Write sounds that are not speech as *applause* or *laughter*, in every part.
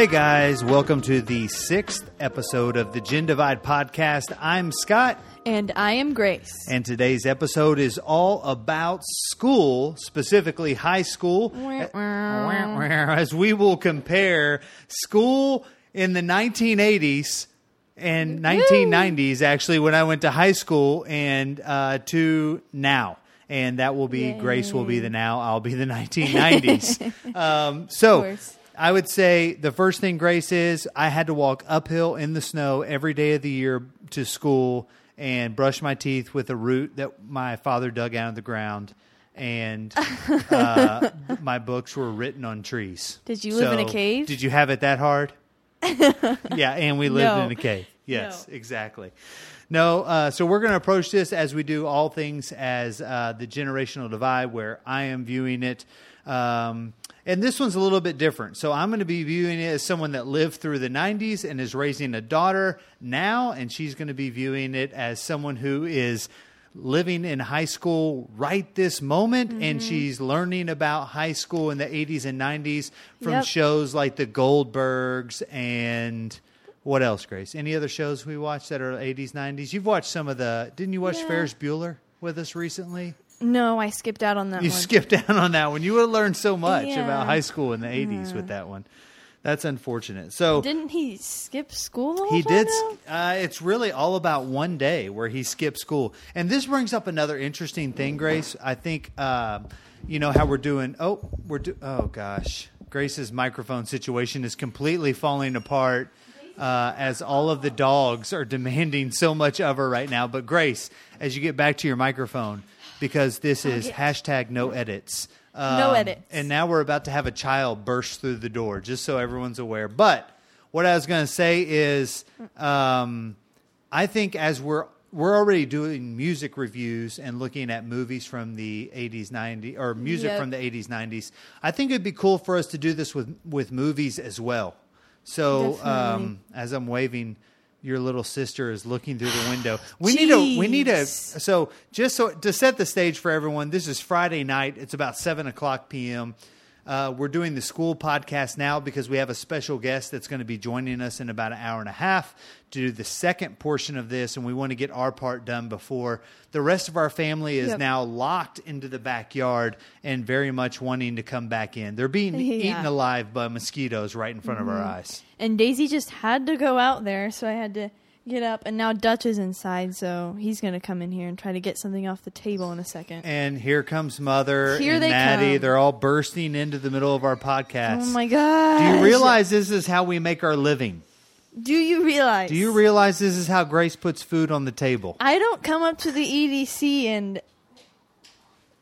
Hey guys, welcome to the sixth episode of the Gen Divide podcast. I'm Scott, And I am Grace. and today's episode is all about school, specifically high school, *laughs* as we will compare school in the 1980s and 1990s, actually, when I went to high school, and uh, to now. And that will be, Grace will be the now, I'll be the 1990s. *laughs* um, so. I would say the first thing, Grace, is I had to walk uphill in the snow every day of the year to school and brush my teeth with a root that my father dug out of the ground. And uh, *laughs* my books were written on trees. Did you live in a cave? Did you have it that hard? *laughs* yeah, and we lived No. in a cave. Yes, No. exactly. No, uh, so we're going to approach this as we do all things as uh, the generational divide, where I am viewing it. Um, and this one's a little bit different. So I'm going to be viewing it as someone that lived through the 90s and is raising a daughter now, and she's going to be viewing it as someone who is living in high school right this moment, Mm-hmm. and she's learning about high school in the 80s and 90s from Yep. shows like the Goldbergs and what else, Grace? Any other shows we watched that are 80s, 90s? You've watched some of the. Didn't you watch Yeah. Ferris Bueller with us recently? No, I skipped out on that You one. skipped out on that one. You would have learned so much Yeah. about high school in the 80s with that one. That's unfortunate. So Didn't he skip school he did. Uh, it's really all about one day where he skipped school, and this brings up another interesting thing, Grace. I think um, you know how we're doing. Oh, we're do- oh gosh, Grace's microphone situation is completely falling apart. Uh, as all of the dogs are *laughs* demanding so much of her right now. But Grace, as you get back to your microphone, because this is yes. hashtag no edits. Um, No edits. And now we're about to have a child burst through the door, just so everyone's aware. But what I was going to say is, um, I think as we're we're already doing music reviews and looking at movies from the 80s, 90s, or music Yep. from the 80s, 90s. I think it'd be cool for us to do this with with movies as well. So um, as I'm waving. Your little sister is looking through the window. We need a. We need a. So just so to set the stage for everyone, this is Friday night. It's about seven o'clock p.m. Uh, we're doing the school podcast now because we have a special guest that's going to be joining us in about an hour and a half to do the second portion of this, and we want to get our part done before the rest of our family is Yep. now locked into the backyard and very much wanting to come back in. They're being *laughs* Yeah. eaten alive by mosquitoes right in front of our eyes. And Daisy just had to go out there, so I had to get up. And now Dutch is inside, so he's going to come in here and try to get something off the table in a second. And here comes Mother Here and they Maddie. come. They're all bursting into the middle of our podcast. Oh my god! Do you realize this is how we make our living? Do you realize? Do you realize this is how Grace puts food on the table? I don't come up to the EDC and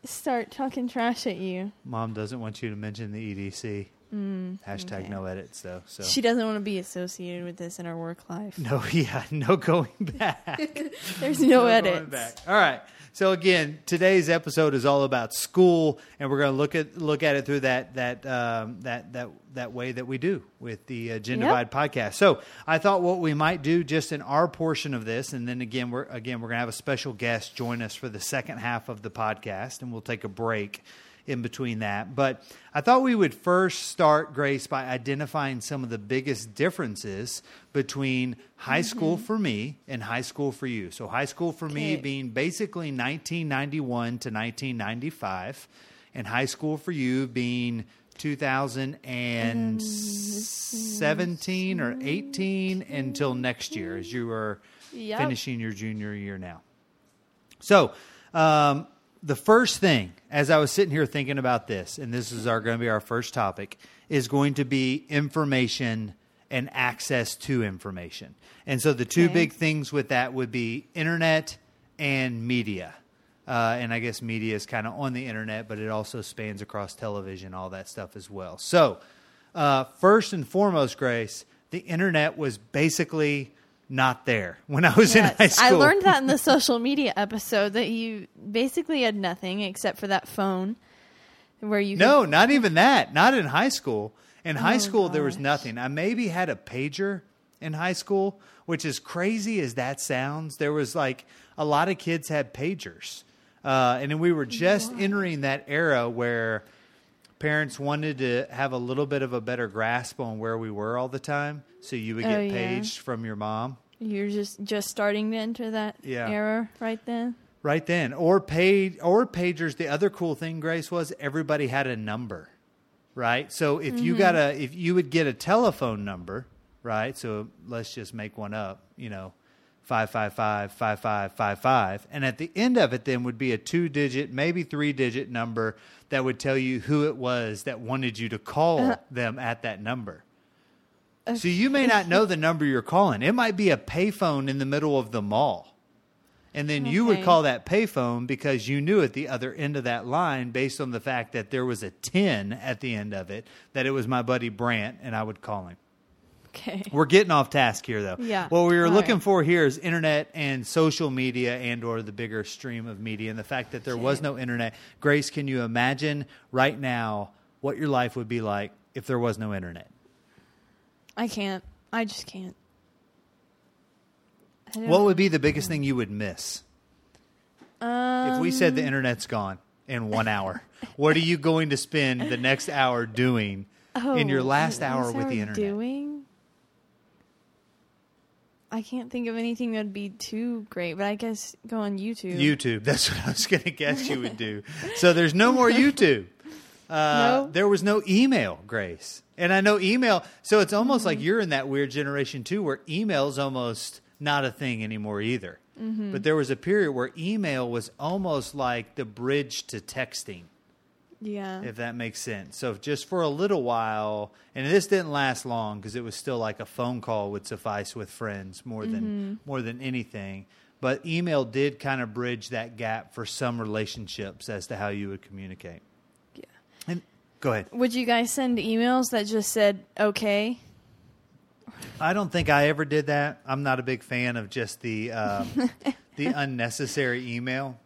start talking trash at you. Mom doesn't want you to mention the EDC. Hashtag okay. no edits though. So She doesn't want to be associated with this in her work life. no, *laughs* yeah, no going back. *laughs* There's no, going edits. back. All right. So again, today's episode is all about school, and we're going to look at look at it through that that um, that that that way that we do with the uh, Gen Yep. Divide podcast. So I thought what we might do just in our portion of this, and then again we're again we're going to have a special guest join us for the second half of the podcast, and we'll take a break in between that. But I thought we would first start, Grace, by identifying some of the biggest differences between high school for me and high school for you. So, high school for me being basically 1991 to 1995, and high school for you being 2017 or 18 until next year as you are Yep. finishing your junior year now. So, um, the first thing, as I was sitting here thinking about this, and this is our going to be our first topic, is going to be information and access to information. And so, the two Okay. big things with that would be internet and media. Uh, and I guess media is kind of on the internet, but it also spans across television, all that stuff as well. So, uh, first and foremost, Grace, the internet was basically not there when I was in high school. I learned that in the *laughs* social media episode that you basically had nothing except for that phone where you No, not even that. Not in high school. In high Oh, school, there was nothing. I maybe had a pager in high school, which is crazy as that sounds. There was like a lot of kids had pagers. Uh, and then we were just entering that era where parents wanted to have a little bit of a better grasp on where we were all the time, so you would Oh, get yeah. paged from your mom You're just just starting to enter that Yeah. era right then. right then, or paid or pagers. The other cool thing, Grace, was everybody had a number, right? So if you mm-hmm. got a if you would get a telephone number, right? So let's just make one up, you know. 555 5555 and at the end of it then would be a two digit maybe three digit number that would tell you who it was that wanted you to call uh-huh. them at that number. So you may not know *laughs* the number you're calling. It might be a payphone in the middle of the mall. And then you would call that payphone because you knew at the other end of that line based on the fact that there was a 10 at the end of it that it was my buddy brant and i would call him Okay. we're getting off task here, though. Yeah. What we were All looking right. for here is internet and social media, and or the bigger stream of media, and the fact that there was no internet. Grace, can you imagine right now what your life would be like if there was no internet? I can't. I just can't. I What would be the biggest thing you would miss um, if we said the internet's gone in one *laughs* hour? what are you going to spend the next hour doing in your Oh, last hour with the internet? Doing? I can't think of anything that'd be too great, but I guess go on YouTube. YouTube. *laughs* That's what I was going to guess you would do. So *laughs* there's no more YouTube. Uh, No? There was no email, Grace. And I know email. So it's almost Mm-hmm. like you're in that weird generation too, where email's almost not a thing anymore either. Mm-hmm. But there was a period where email was almost like the bridge to texting, Yeah. if that makes sense. So just for a little while, and this didn't last long because it was still like a phone call would suffice with friends more than Mm-hmm. more than anything. But email did kind of bridge that gap for some relationships as to how you would communicate. Yeah. And go ahead. Would you guys send emails that just said okay? I don't think I ever did that. I'm not a big fan of just the uh, *laughs* the unnecessary email.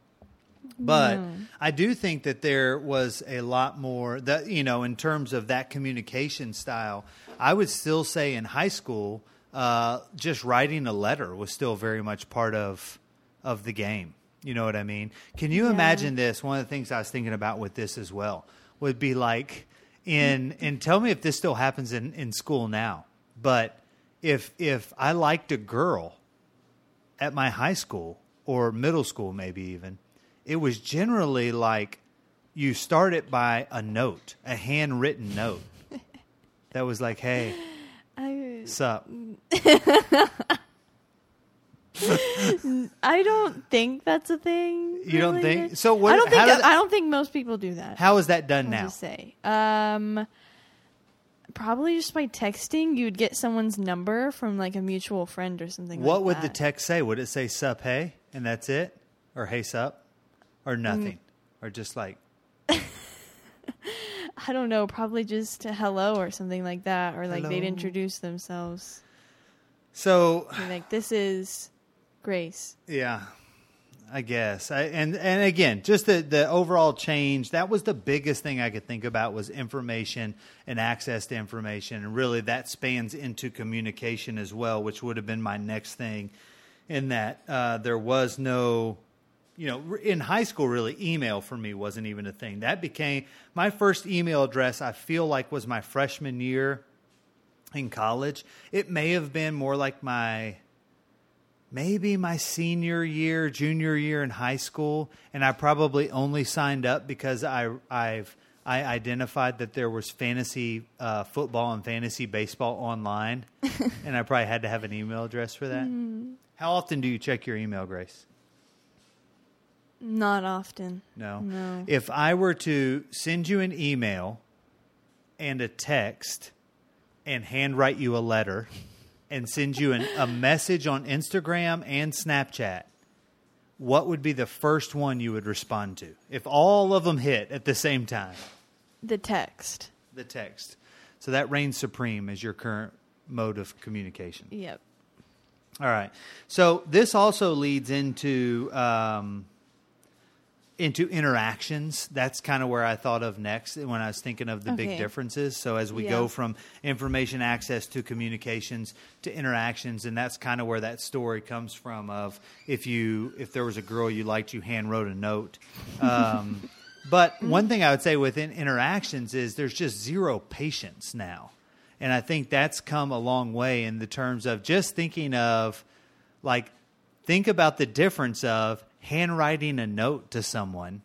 But I do think that there was a lot more that you know in terms of that communication style. I would still say in high school, uh, just writing a letter was still very much part of of the game. You know what I mean? Can you Yeah. imagine this? One of the things I was thinking about with this as well would be like in and tell me if this still happens in, in school now. But if if I liked a girl at my high school or middle school, maybe even, it was generally like you start it by a note, a handwritten note *laughs* that was like, "Hey, I sup?" *laughs* I don't think that's a thing. You don't really. think- so what- I don't think I don't think most people do that. How is that done I'll now? say. Um, probably just by texting. You would get someone's number from like a mutual friend or something. What like would the text say? Would it say "sup, hey," and that's it, or "hey, sup," or nothing, or just like *laughs* I don't know. Probably just hello or something like that, or like they'd introduce themselves. so? Like, "This is Grace." Yeah, I guess. I, and and again, just the the overall change. That was the biggest thing I could think about was information and access to information, and really that spans into communication as well, which would have been my next thing. In that uh, there was no, you know, in high school, really email for me wasn't even a thing. That became my first email address. I feel like was my freshman year in college. It may have been more like my maybe my senior year, junior year in high school, and I probably only signed up because I I've I identified that there was fantasy uh, football and fantasy baseball online, *laughs* and I probably had to have an email address for that. How often do you check your email, Grace? Not often. No. No. If I were to send you an email and a text and handwrite you a letter and send you an, a message on Instagram and Snapchat, what would be the first one you would respond to? If all of them hit at the same time, The text. the text. So that reigns supreme as your current mode of communication. Yep. All right. So this also leads into um, into interactions. That's kind of where I thought of next when I was thinking of the big differences. So as we Yeah. go from information access to communications to interactions, and that's kind of where that story comes from. Of if you if there was a girl you liked, you hand wrote a note. *laughs* Um, But one thing I would say within interactions is there's just zero patience now. And I think that's come a long way in the terms of just thinking of like think about the difference of handwriting a note to someone,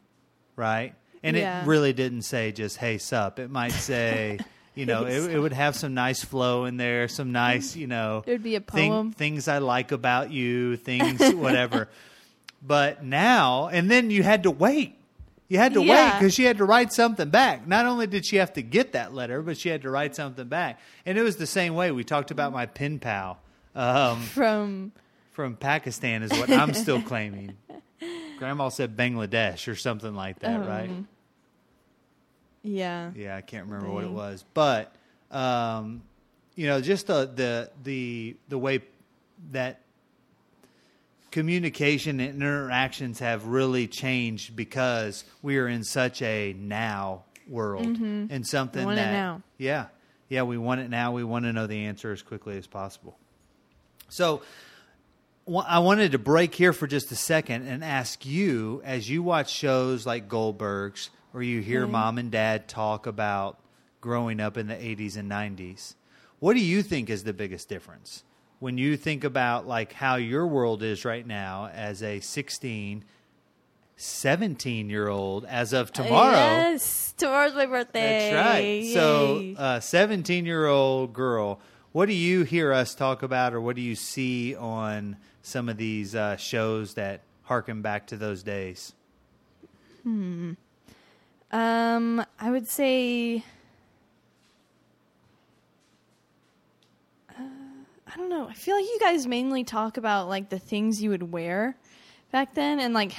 right? And Yeah. it really didn't say just hey sup. It might *laughs* say, you know, it, it would have some nice flow in there, some nice, you know, It would be a thing- poem. things I like about you, things *laughs* whatever. but now, and then you had to wait. You had to wait because she had to write something back. Not only did she have to get that letter, but she had to write something back. And it was the same way. We talked about my pen pal um, From from Pakistan, is what I'm still *laughs* claiming. Grandma said Bangladesh or something like that, right? Um, yeah. Yeah, I can't remember what it was, but um, you know, just the the the the way that communication and interactions have really changed because we are in such a now world and something want it that now. yeah. Yeah we want it now. We want to know the answer as quickly as possible. So I wanted to break here for just a second and ask you, as you watch shows like Goldberg's, or you hear Okay. mom and dad talk about growing up in the 80s and 90s, what do you think is the biggest difference? When you think about like how your world is right now as a 16, 17 year old as of tomorrow. Yes, tomorrow's my birthday. That's right. So, Yay. uh, 17 year old girl, what do you hear us talk about, or what do you see on some of these uh, shows that harken back to those days? Hmm. um, I would say, uh, I don't know. I feel like you guys mainly talk about like the things you would wear back then, and like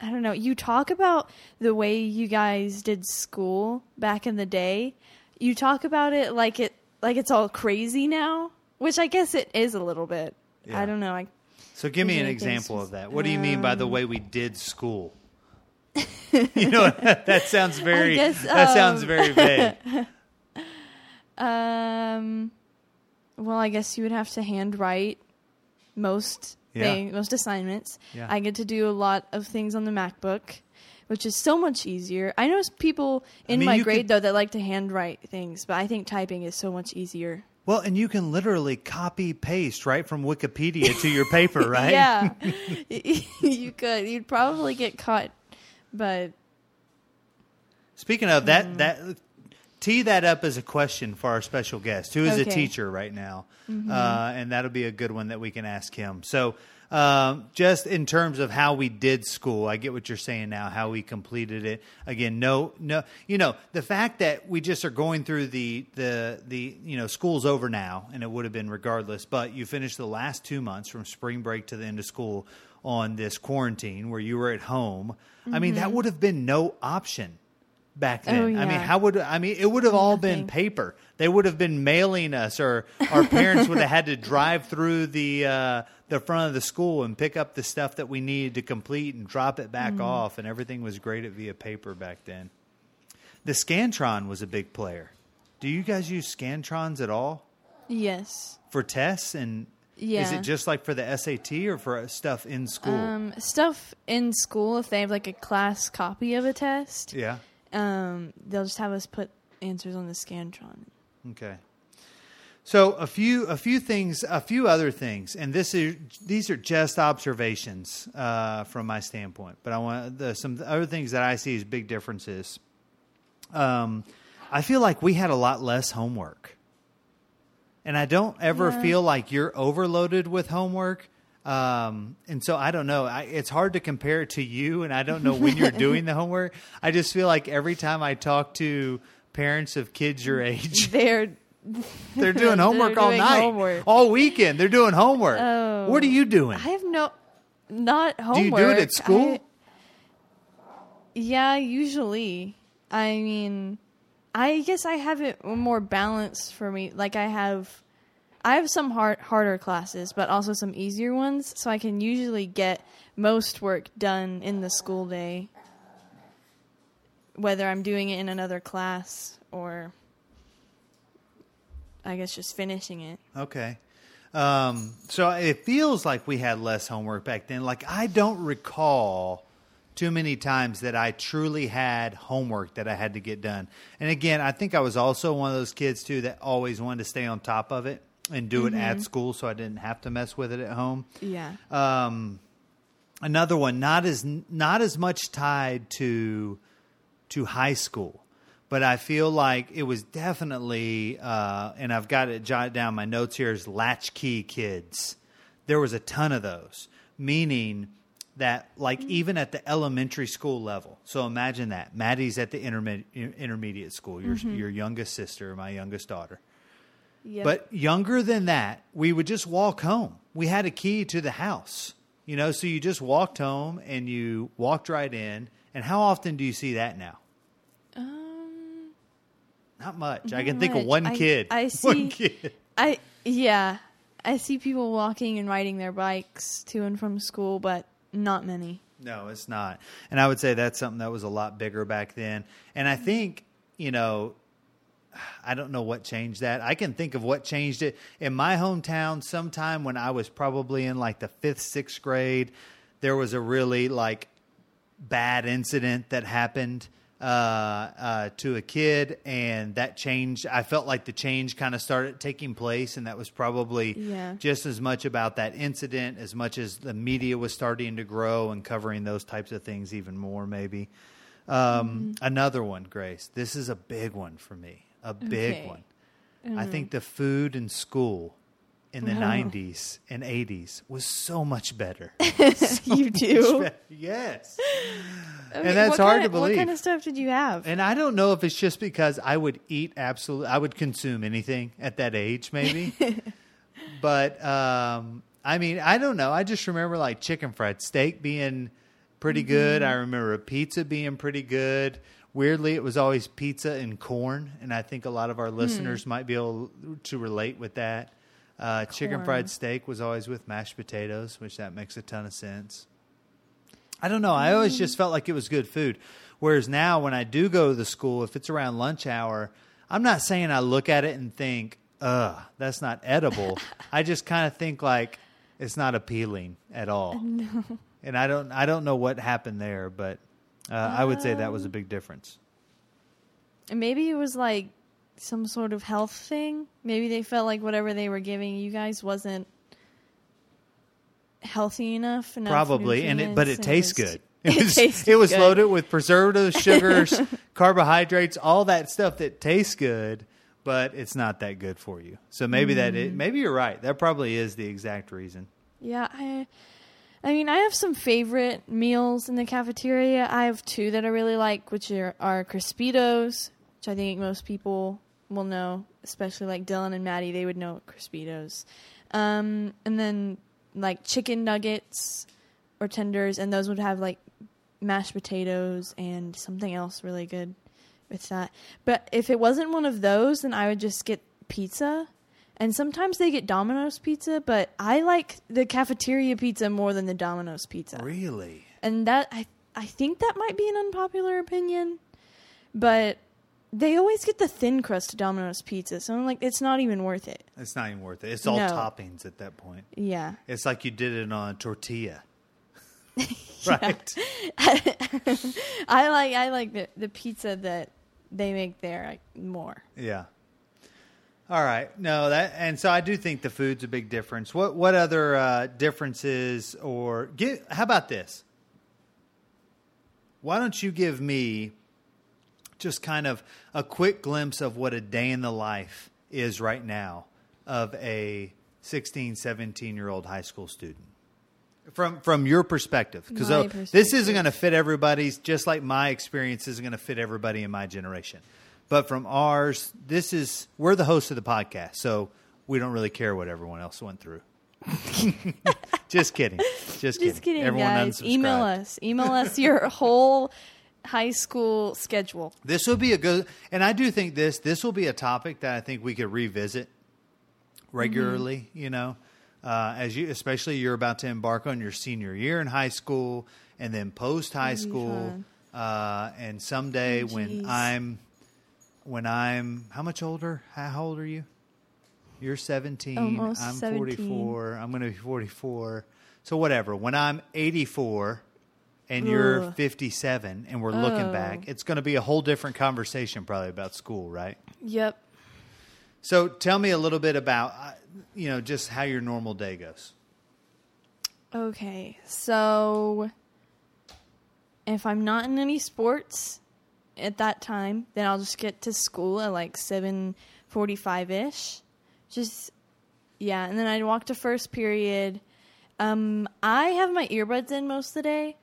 I don't know. You talk about the way you guys did school back in the day. You talk about it like it like it's all crazy now, which I guess it is a little bit. Yeah. I don't know. I So, give me an example of that. What do you mean by the um, way we did school? *laughs* you know, *laughs* that sounds very. guess, that sounds um, very vague. *laughs* Um, well, I guess you would have to handwrite most Yeah. thing, most assignments. Yeah. I get to do a lot of things on the MacBook, which is so much easier. I know people in mean, my grade could- though that like to handwrite things, but I think typing is so much easier. Well, and you can literally copy paste right from Wikipedia to your paper, *laughs* right? Yeah, *laughs* *laughs* you could. You'd probably get caught, but Speaking of that, Mm. that tee that up as a question for our special guest, who is a Okay. Mm-hmm. teacher right now, uh, and that'll be a good one that we can ask him. So, um, just in terms of how we did school, I get what you're saying now. How we completed it. Again, no, no, you know, the fact that we just are going through the the the you know school's over now, and it would have been regardless. But you finished the last two months from spring break to the end of school on this quarantine where you were at home. I mean, that would have been no option back then. Mm-hmm. Oh, I mean, how would I mean? It would have all been paper. They would have been mailing us, or our parents would have had to drive through the uh, the front of the school and pick up the stuff that we needed to complete and drop it Mm. back off. And everything was graded via paper back then. The Scantron was a big player. Do you guys use Scantrons at all yes. for tests? And is it just like for the SAT or for stuff in school? Um, stuff in school if they have like a class copy of a test, yeah. Um, they'll just have us put answers on the Scantron. Okay. So a few a few things a few other things, and this is these are just observations uh, from my standpoint. But I want the, some other things that I see as big differences. Um, I feel like we had a lot less homework, and I don't ever Yeah. feel like you're overloaded with homework. Um, and so I don't know. I, it's hard to compare it to you, and I don't know when you're *laughs* doing the homework. I just feel like every time I talk to parents of kids your age, *laughs* They're *laughs* they're doing homework They're all doing night, homework. all weekend. They're doing homework. Oh. What are you doing? I have no, not homework. Do you do it at school? I- yeah, usually. I mean, I guess I have it more balanced for me. Like I have, I have some hard, harder classes, but also some easier ones, so I can usually get most work done in the school day, whether I'm doing it in another class or. I guess just finishing it. Okay. Um, so it feels like we had less homework back then. Like I don't recall too many times that I truly had homework that I had to get done. And again, I think I was also one of those kids too that always wanted to stay on top of it and do it at school so I didn't have to mess with it at home. Yeah. Um, another one, not as not as much tied to to high school, but I feel like it was definitely, uh, and I've got it jotted down. My notes here is latchkey kids. There was a ton of those, meaning that like even at the elementary school level. So imagine that Maddie's at the intermediate intermediate school. Your your youngest sister, my youngest daughter. Yep. But younger than that, we would just walk home. We had a key to the house, you know, so you just walked home and you walked right in. And how often do you see that now? um, Not much. I Not can think of one I- kid. I *laughs* see. One kid. I yeah, I see people walking and riding their bikes to and from school, but not many. No, it's not. And I would say that's something that was a lot bigger back then. And I think, you know, I don't know what changed that. I can think of what changed it. In my hometown, sometime when I was probably in like the fifth, sixth grade, there was a really like bad incident that happened uh, uh, to a kid, and that changed. I felt like the change kind of started taking place, and that was probably Yeah. just as much about that incident as much as the media was starting to grow and covering those types of things even more, maybe. Um, Another one, Grace. This is a big one for me. A big Okay. one. I think the food in school in the Oh. 90s and 80s was so much better. *laughs* you *laughs* do. yes. Okay, And that's hard to of- believe. What kind of stuff did you have? And I don't know if it's just because I would eat absolutely, I would consume anything at that age, maybe. *laughs* but um, I mean, I don't know. I just remember like chicken fried steak being pretty good. I remember pizza being pretty good. Weirdly, it was always pizza and corn, and I think a lot of our listeners might be able to relate with that. Uh, chicken fried steak was always with mashed potatoes, which that makes a ton of sense. I don't know. I always just felt like it was good food. Whereas now, when I do go to the school, if it's around lunch hour, I'm not saying I look at it and think, ugh, that's not edible. *laughs* I just kind of think like it's not appealing at all. *laughs* And I don't, I don't know what happened there, but uh, I would say that was a big difference. And maybe it was like some sort of health thing. Maybe they felt like whatever they were giving you guys wasn't healthy enough. enough Probably, and it, but it tastes and good. *laughs* It, It was, tastes it was good. loaded with preservatives, *laughs* sugars, carbohydrates, all that stuff that tastes good, but it's not that good for you. So maybe that Mm. it, maybe you're right. That probably is the exact reason. Yeah, I I mean, I have some favorite meals in the cafeteria. I have two that I really like, which are, are Crispitos, which I think most people will know, especially like Dylan and Maddie, they would know Crispitos. Um, and then like chicken nuggets or tenders, and those would have like mashed potatoes and something else really good with that. But if it wasn't one of those, then I would just get pizza. And sometimes they get Domino's pizza, but I like the cafeteria pizza more than the Domino's pizza. Really? And that I I think that might be an unpopular opinion, but they always get the thin crust Domino's pizza, so I'm like it's not even worth it. It's not even worth it. It's all No. toppings at that point. Yeah. It's like you did it on a tortilla. *laughs* *laughs* right? *laughs* I like I like the the pizza that they make there like, more. Yeah. All right. No, that and so I do think the food's a big difference. What what other uh, differences or give, how about this? Why don't you give me just kind of a quick glimpse of what a day in the life is right now of a 16, 17 year old high school student? From from your perspective, because My this isn't going to fit everybody's. Just like my experience isn't going to fit everybody in my generation, but from ours, this is we're the host of the podcast, so we don't really care what everyone else went through. *laughs* just kidding, just kidding. Just kidding, Everyone guys. Email us. Email us your *laughs* whole high school schedule. This will be a good, and I do think this this will be a topic that I think we could revisit regularly. Mm-hmm. You know, uh, as you, especially you're about to embark on your senior year in high school, and then post high school, fun. uh, and someday Oh, when. I'm when I'm how much older? How, old are you? You're 17. Almost I'm 17. 44. I'm going to be 44. So whatever. When I'm 84 and you're 57 and we're looking Oh. back, it's going to be a whole different conversation probably about school, right? Yep. So tell me a little bit about, uh, you know, just how your normal day goes. Okay, so if I'm not in any sports at that time, then I'll just get to school at like seven forty-five ish. Just yeah, and then I'd walk to first period. Um, I have my earbuds in most of the day,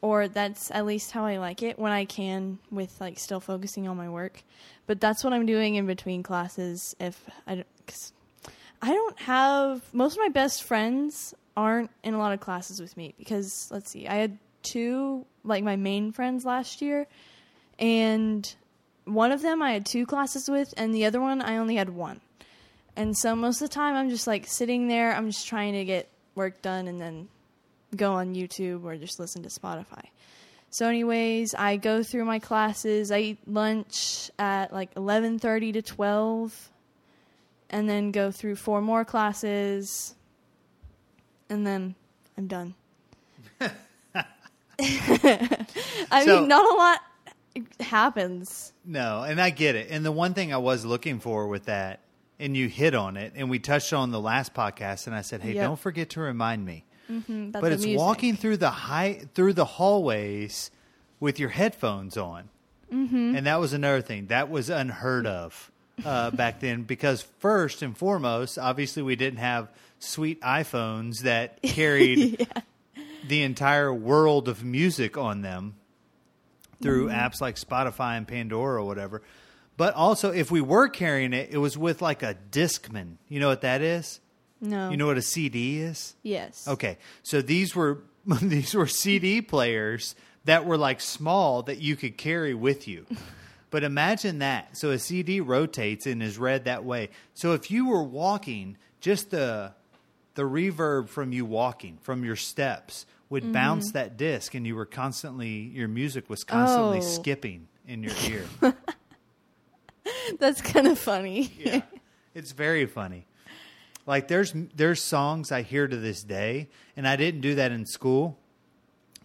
or that's at least how I like it when I can, with like still focusing on my work. But that's what I'm doing in between classes. If I, don't- cause I don't have most of my best friends aren't in a lot of classes with me because let's see, I had two like my main friends last year, and one of them I had two classes with, and the other one I only had one. And so most of the time I'm just like sitting there, I'm just trying to get work done and then go on YouTube or just listen to Spotify. So anyways, I go through my classes. I eat lunch at like 11:30 to 12 and then go through four more classes and then I'm done. *laughs* *laughs* I So- mean, not a lot happens. No, and I get it. And the one thing I was looking for with that, and you hit on it, and we touched on the last podcast, and I said, "Hey, Yep. don't forget to remind me." About but it's music. walking through the high through the hallways with your headphones on, mm-hmm. and that was another thing that was unheard of uh, back then. Because first and foremost, obviously, we didn't have sweet iPhones that *laughs* carried the entire world of music on them through Mm-hmm. apps like Spotify and Pandora or whatever. But also, if we were carrying it, it was with like a Discman. You know what that is? No. You know what a CD is? Yes. Okay, so these were *laughs* these were CD players that were like small that you could carry with you. *laughs* But imagine that. So a CD rotates and is read that way. So if you were walking, just the the reverb from you walking, from your steps, would Mm-hmm. bounce that disc, and you were constantly your music was constantly Oh. skipping in your *laughs* ear. That's kind of funny. yeah, it's very funny. Like there's there's songs I hear to this day, and I didn't do that in school,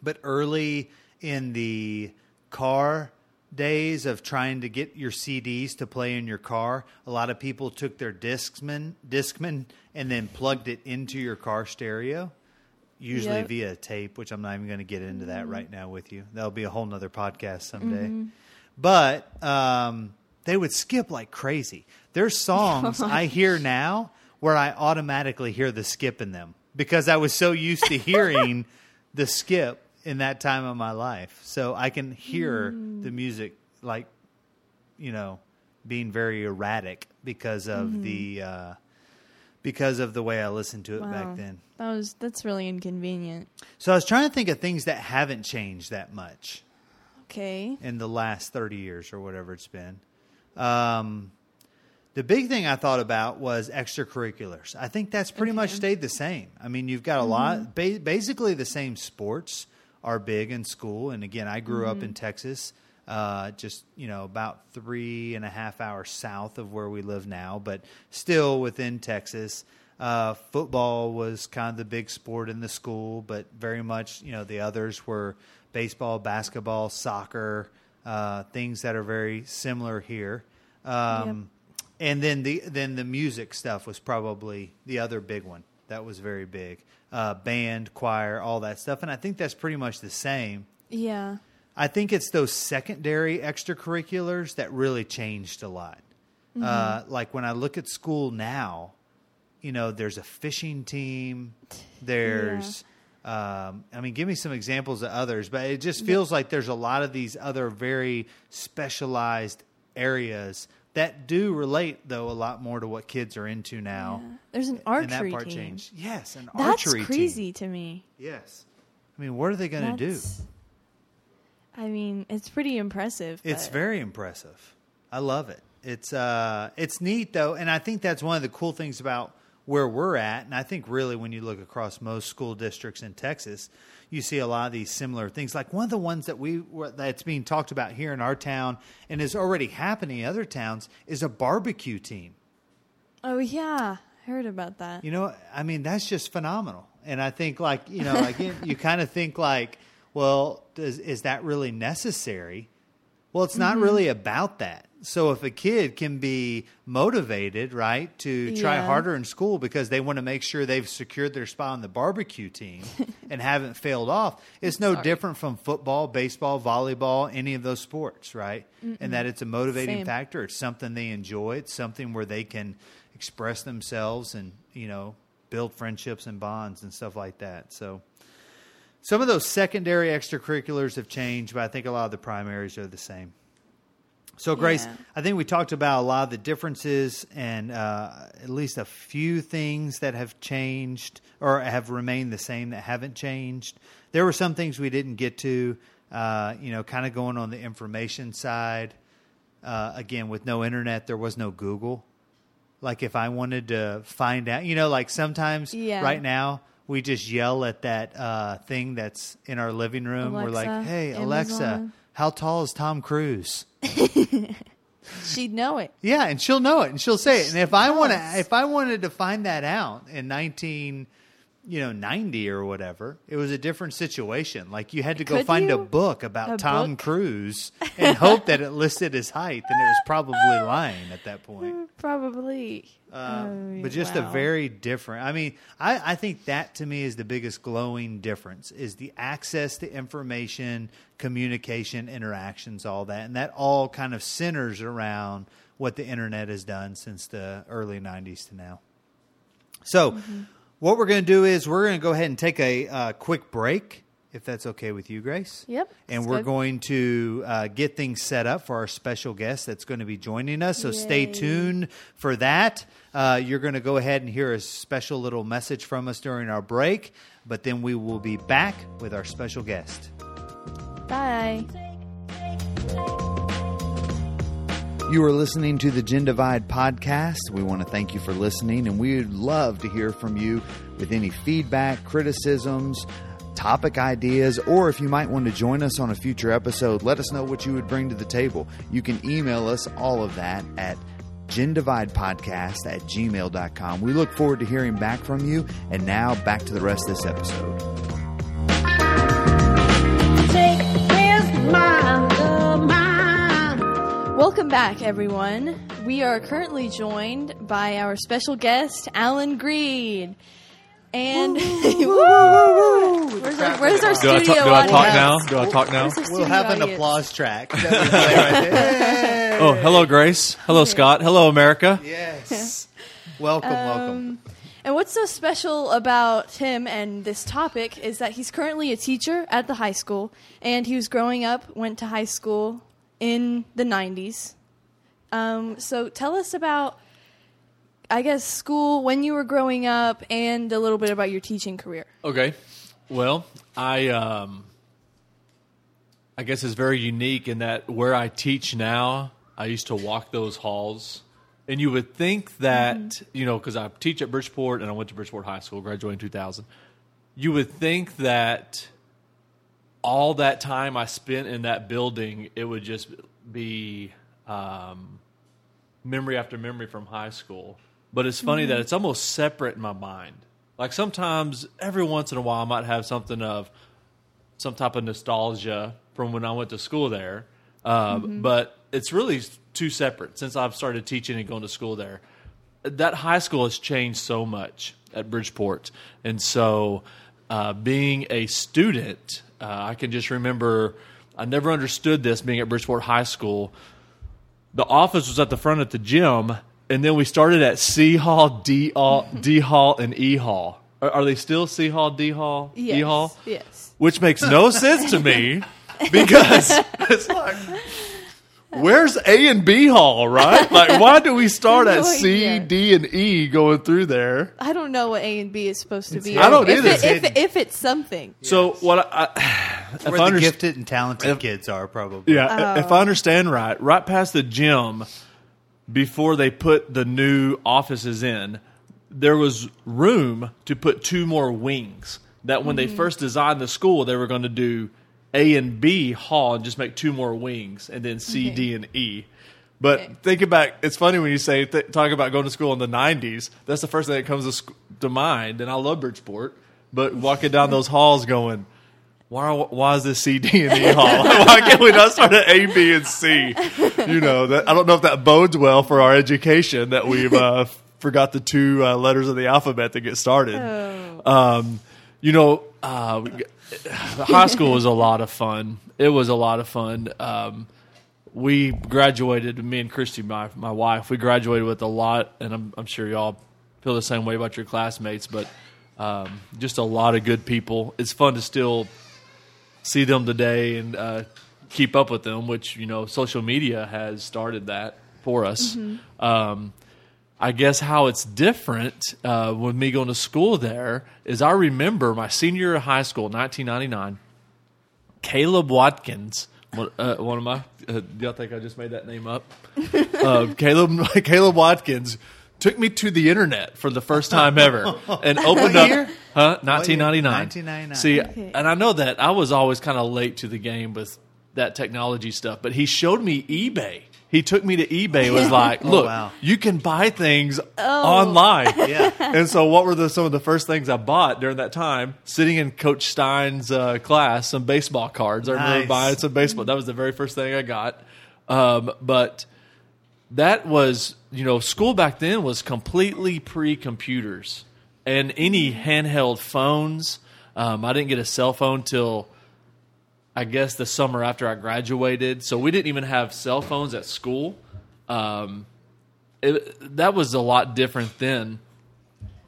but early in the car days of trying to get your CDs to play in your car, a lot of people took their Discman Discman and then plugged it into your car stereo. Usually Yep. via tape, which I'm not even going to get into that right now with you. That'll be a whole nother podcast someday. But um, they would skip like crazy. There's *laughs* songs I hear now where I automatically hear the skip in them because I was so used to hearing *laughs* the skip in that time of my life. So I can hear the music like, you know, being very erratic because of the uh, because of the way I listened to it Wow. back then. That was that's really inconvenient. So I was trying to think of things that haven't changed that much. Okay. in the last 30 years or whatever it's been. Um, the big thing I thought about was extracurriculars. I think that's pretty much stayed the same. I mean, you've got a lot, ba- basically the same sports are big in school. And again, I grew up in Texas, uh, just, you know, about three and a half hours south of where we live now, but still within Texas. Uh, football was kind of the big sport in the school, but very much, you know, the others were baseball, basketball, soccer, uh, things that are very similar here. Um, And then the then the music stuff was probably the other big one that was very big. Uh, band, choir, all that stuff, and I think that's pretty much the same. Yeah. I think it's those secondary extracurriculars that really changed a lot. Uh, like when I look at school now, you know, there's a fishing team. There's, um, I mean, give me some examples of others, but it just feels like there's a lot of these other very specialized areas that do relate, though, a lot more to what kids are into now. There's an And that archery part team. changed. Yes, an That's archery crazy team. to me. Yes. I mean, what are they going to do? I mean, it's pretty impressive. It's but- very impressive. I love it. It's uh it's neat though, and I think that's one of the cool things about where we're at. And I think really when you look across most school districts in Texas, you see a lot of these similar things. Like one of the ones that we that's being talked about here in our town and is already happening in other towns is a barbecue team. Oh yeah, I heard about that. You know, I mean, that's just phenomenal. And I think, like, you know, again, you *laughs* kind of think like, Well, does, is that really necessary? Well, it's Mm-hmm. not really about that. So if a kid can be motivated, right, to try Yeah. harder in school because they want to make sure they've secured their spot on the barbecue team *laughs* and haven't failed off, it's no Sorry. different from football, baseball, volleyball, any of those sports, right? And that it's a motivating Same. factor. It's something they enjoy. It's something where they can express themselves and, you know, build friendships and bonds and stuff like that. So some of those secondary extracurriculars have changed, but I think a lot of the primaries are the same. So, Grace, Yeah. I think we talked about a lot of the differences and uh, at least a few things that have changed or have remained the same that haven't changed. There were some things we didn't get to, uh, you know, kind of going on the information side. Uh, again, with no internet, there was no Google. Like if I wanted to find out, you know, like sometimes Yeah. right now we just yell at that uh, thing that's in our living room. We're like, Alexa, "Hey, Alexa, how tall is Tom Cruise?" *laughs* She'd know it. Yeah, and she'll know it, and she'll say it. And if I want to, if I wanted to find that out in nineteen, you know, ninety or whatever, it was a different situation. Like you had to go Could find a book about A Tom book? Cruise and hope that it listed his height, and it was probably *laughs* lying at that point. Probably. Um, Oh, but just a very different. I mean, I, I think that to me is the biggest glowing difference is the access to information, communication, interactions, all that, and that all kind of centers around what the internet has done since the early '90s to now. So, Mm-hmm. what we're going to do is we're going to go ahead and take a uh, quick break, if that's okay with you, Grace. Yep, And we're good. going to uh, get things set up for our special guest that's going to be joining us. So stay tuned for that. Uh, you're going to go ahead and hear a special little message from us during our break, but then we will be back with our special guest. Bye. You are listening to the Gen Divide podcast. We want to thank you for listening, and we would love to hear from you with any feedback, criticisms, topic ideas, or if you might want to join us on a future episode, let us know what you would bring to the table. You can email us all of that at gendividepodcast at gmail.com. We look forward to hearing back from you. And now back to the rest of this episode. Welcome back, everyone. We are currently joined by our special guest, Alan Greed. And where's our, where's our Do I, studio talk, do I talk audience? now? Do I talk now? Where's the We'll studio have an audience? applause track. that we play right there. Oh, hello, Grace. Hello, Scott. Hello, America. Yes. Welcome, *laughs* welcome. Um, and what's so special about him and this topic is that he's currently a teacher at the high school, and he was growing up, went to high school in the 90s. Um, so tell us about, I guess, school when you were growing up, and a little bit about your teaching career. Okay. Well, I um, I guess it's very unique in that where I teach now, I used to walk those halls, and you would think that you know because I teach at Bridgeport and I went to Bridgeport High School, graduated in 2000. You would think that all that time I spent in that building, it would just be um, memory after memory from high school. But it's funny that it's almost separate in my mind. Like sometimes, every once in a while, I might have something of some type of nostalgia from when I went to school there. Uh, But it's really two separate since I've started teaching and going to school there. That high school has changed so much at Bridgeport. And so, uh, being a student, uh, I can just remember I never understood this being at Bridgeport High School the office was at the front at the gym, and then we started at C Hall, D uh, Hall, D Hall, and E Hall. Are, are they still C Hall, D Hall, Yes. E Hall? Yes. Which makes *laughs* no sense to me because it's like, where's A and B Hall, right? Like, why do we start at No C, and E going through there? I don't know what A and B is supposed to be. I don't if either. It, It's if, if it's something. So what I, I if Where I the underst- gifted and talented kids are, probably. Yeah, if I oh. understand right, right past the gym, before they put the new offices in, there was room to put two more wings. That when they mm-hmm. first designed the school, they were going to do A and B hall and just make two more wings, and then C, Okay. D, and E. But Okay. think about it's funny when you say th- talk about going to school in the '90s. That's the first thing that comes to, sc- to mind, and I love Bridgeport. But walking down *laughs* those halls, going, why, why is this C, D, and E hall? *laughs* why can't we not start at A, B, and C? You know, that, I don't know if that bodes well for our education that we've uh, forgot the two uh, letters of the alphabet to get started. Um, you know, uh, high school was a lot of fun. It was a lot of fun. Um, we graduated, me and Christy, my my wife, we graduated with a lot, and I'm, I'm sure y'all feel the same way about your classmates, but um, just a lot of good people. It's fun to still see them today and uh, keep up with them, which you know, social media has started that for us. Um, I guess how it's different uh, with me going to school there is I remember my senior year of high school, 1999. Caleb Watkins, one, uh, one of my. Uh, do y'all think I just made that name up? *laughs* uh, Caleb *laughs* Caleb Watkins took me to the internet for the first time ever *laughs* and opened up. year? Huh? 1999. 1999. See, Okay. and I know that I was always kind of late to the game with that technology stuff, but he showed me eBay. He took me to eBay. Was *laughs* like, look, wow. you can buy things online. *laughs* Yeah. And so, what were the, some of the first things I bought during that time? Sitting in Coach Stein's uh, class, some baseball cards. I remember Nice. buying some baseball. That was the very first thing I got. Um, but that was, you know, school back then was completely pre computers and any handheld phones. Um, I didn't get a cell phone till I guess the summer after I graduated. So we didn't even have cell phones at school. Um, it, that was a lot different then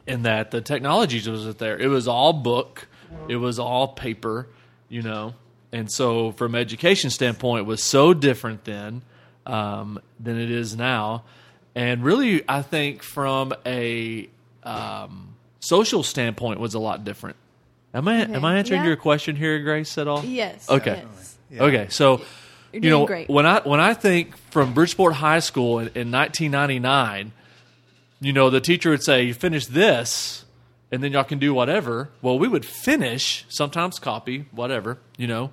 in that the technology wasn't there. It was all book, it was all paper, you know. And so, from education standpoint, was so different then um, than it is now. And really, I think from a um, social standpoint, was a lot different. Am I am I answering Yeah. your question here, Grace? At all? Yes. Okay. yes. Okay, so You're you know great. when I when I think from Bridgeport High School in, in 1999, you know the teacher would say, "You finish this, and then y'all can do whatever." Well, we would finish, sometimes copy, whatever, you know,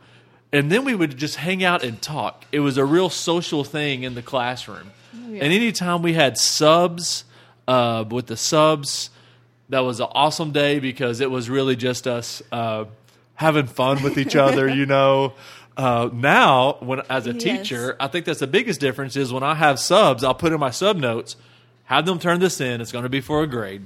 and then we would just hang out and talk. It was a real social thing in the classroom, yeah. and anytime we had subs uh, with the subs, that was an awesome day because it was really just us uh, having fun with each other, *laughs* you know. Uh, now, when as a Yes. teacher, I think that's the biggest difference is when I have subs, I'll put in my sub notes, have them turn this in. It's going to be for a grade,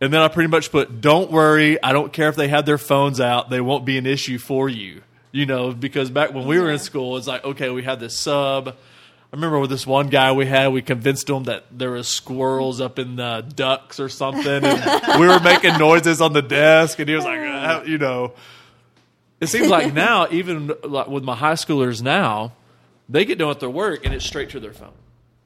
and then I pretty much put, "Don't worry, I don't care if they have their phones out; they won't be an issue for you." You know, because back when we were in school, it's like, okay, we had this sub. I remember with this one guy we had, we convinced him that there was squirrels up in the ducts or something, and we were making noises on the desk, and he was like, uh, you know. It seems like *laughs* now, even like with my high schoolers now, they get done with their work and it's straight to their phone.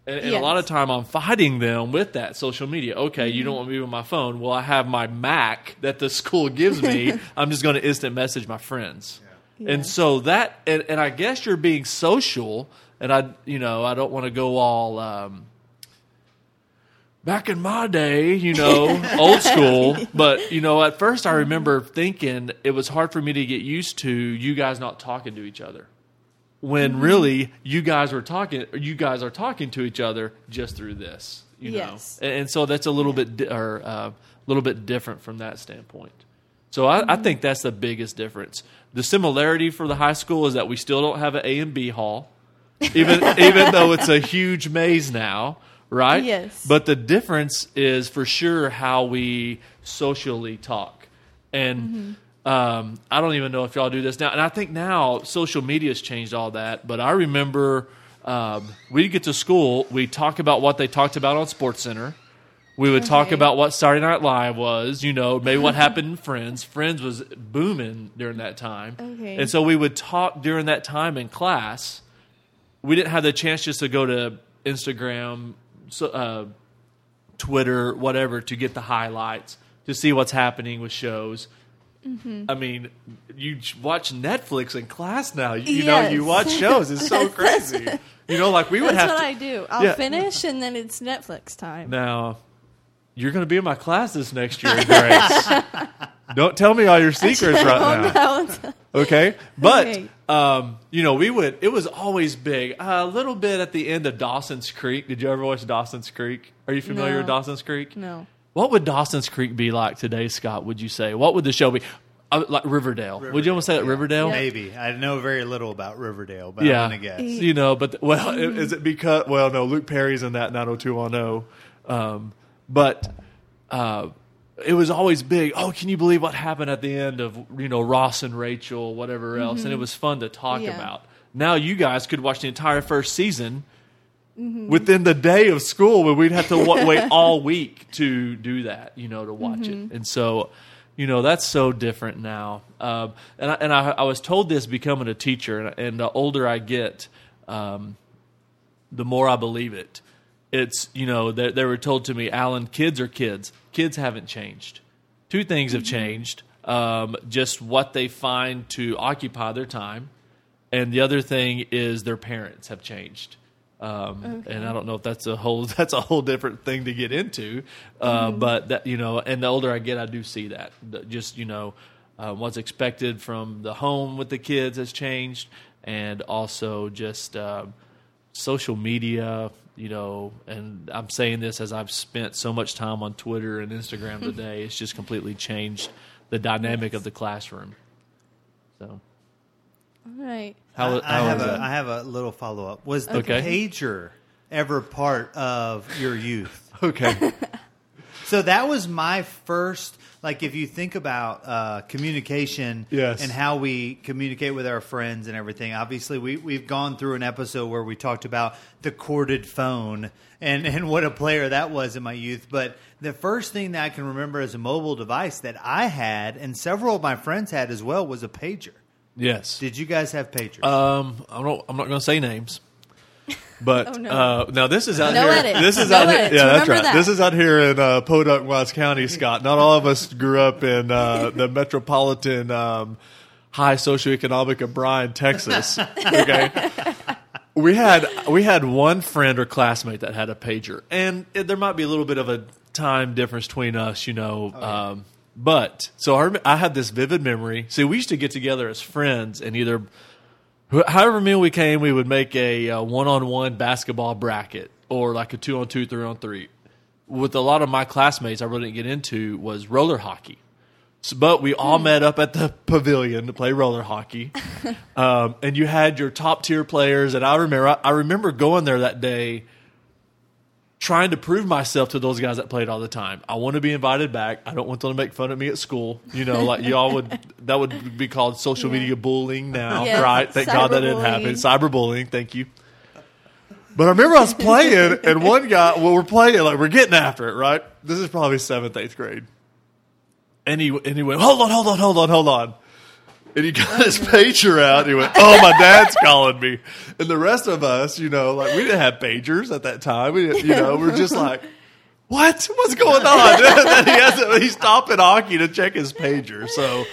And, and a lot of time I'm fighting them with that social media. Okay, you don't want me with my phone. Well, I have my Mac that the school gives me. *laughs* I'm just going to instant message my friends. And Yeah. so that, and, and I guess you're being social. And I, you know, I don't want to go all um, back in my day, you know, *laughs* old school. But you know, at first I remember thinking it was hard for me to get used to you guys not talking to each other. When really you guys were talking, or you guys are talking to each other just through this, you Yes. know, and, and so that's a little bit di- or a uh, little bit different from that standpoint. So I, I think that's the biggest difference. The similarity for the high school is that we still don't have an A and B hall, even *laughs* even though it's a huge maze now, right? Yes. But the difference is for sure how we socially talk, and um, I don't even know if y'all do this now. And I think now social media has changed all that. But I remember um, we'd get to school, we talk about what they talked about on Sports Center. We would talk about what Saturday Night Live was, you know, maybe what happened in Friends. *laughs* Friends was booming during that time. Okay. And so we would talk during that time in class. We didn't have the chance just to go to Instagram, so, uh, Twitter, whatever, to get the highlights, to see what's happening with shows. Mm-hmm. I mean, you watch Netflix in class now. You, you know, you watch shows. It's so *laughs* crazy. You know, like we would That's have what to. I do. I'll Yeah. finish and then it's Netflix time. Now, you're going to be in my classes next year, Grace. *laughs* Don't tell me all your secrets right now. Okay, but um, you know, we would. It was always big. a little bit at the end of Dawson's Creek. Did you ever watch Dawson's Creek? Are you familiar No. with Dawson's Creek? no. What would Dawson's Creek be like today, Scott? Would you say? What would the show be? uh, like Riverdale. Would you almost say that Riverdale? Maybe I know very little about Riverdale, but Yeah, I'm gonna guess. you know, but well, *laughs* i- is it because? Well, no, Luke Perry's in that 90210, um, but uh, it was always big. Oh, can you believe what happened at the end of you know Ross and Rachel, whatever else, and it was fun to talk Yeah. about. Now you guys could watch the entire first season within the day of school, but we'd have to wa- wait all week to do that, you know, to watch it. And so, you know, that's so different now. Um, and I, and I, I was told this becoming a teacher, and, and the older I get, um, the more I believe it. It's, you know, they, they were told to me, Alan, kids are kids. Kids haven't changed. Two things have changed um, just what they find to occupy their time, and the other thing is their parents have changed. Um, And I don't know if that's a whole *laughs* that's a whole different thing to get into, uh, but that you know, and the older I get, I do see that. Just you know, uh, what's expected from the home with the kids has changed, and also just um, social media. You know, and I'm saying this as I've spent so much time on Twitter and Instagram *laughs* today. It's just completely changed the dynamic of the classroom. So, All right. how, I, how have is a that? I have a little follow up. Was the Okay. pager ever part of your youth? *laughs* okay. So that was my first. Like, if you think about uh, communication Yes. and how we communicate with our friends and everything, obviously we we've gone through an episode where we talked about the corded phone and and what a player that was in my youth. But the first thing that I can remember as a mobile device that I had and several of my friends had as well was a pager. Yes. Did you guys have pagers? Um, I'm not. I'm not going to say names. But Oh, no. uh, now this is out No here. edits. This is No out here. edits. Yeah, that's right. that. This is out here in uh, Podunk, Wise County, Scott. Not all of us grew up in uh, *laughs* the metropolitan um, high socioeconomic of Bryan, Texas. *laughs* Okay. We had we had one friend or classmate that had a pager, and it, there might be a little bit of a time difference between us, you know. um, but so I, rem- I had this vivid memory. See, we used to get together as friends and either however many we came, we would make a uh, one-on-one basketball bracket or like a two-on-two, three-on-three. With a lot of my classmates, I really didn't get into was roller hockey. So, but we all met up at the *laughs* pavilion to play roller hockey, *laughs* um, and you had your top tier players. And I remember, I, I remember going there that day, trying to prove myself to those guys that played all the time. I want to be invited back. I don't want them to make fun of me at school. You know, like y'all would. *laughs* That would be called social Yeah. media bullying now, Yes, right? Thank God that didn't happen. cyberbullying. Cyberbullying. Thank you. But I remember I was playing, and one guy. Well, we're playing like we're getting after it, right? This is probably seventh, eighth grade. And he and he went, hold on, hold on, hold on, hold on. And he got oh, his pager out. And he went, "Oh, my dad's calling me." And the rest of us, you know, like we didn't have pagers at that time. We, didn't, you know, we're just like, "What? What's going on?" *laughs* and he has to, he's stopping hockey to check his pager. So,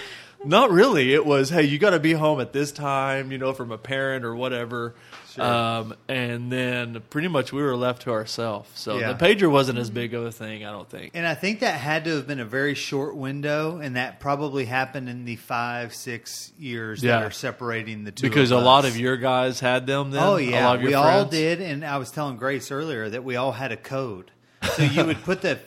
not really. It was, "Hey, you got to be home at this time," you know, from a parent or whatever. Um, and then pretty much we were left to ourselves. So Yeah. the pager wasn't as big of a thing, I don't think. And I think that had to have been a very short window, and that probably happened in the five, six years Yeah. that are separating the two. Because a lot of your guys had them then. oh a yeah, lot of your we all did, and I was telling Grace earlier that we all had a code. So you would put the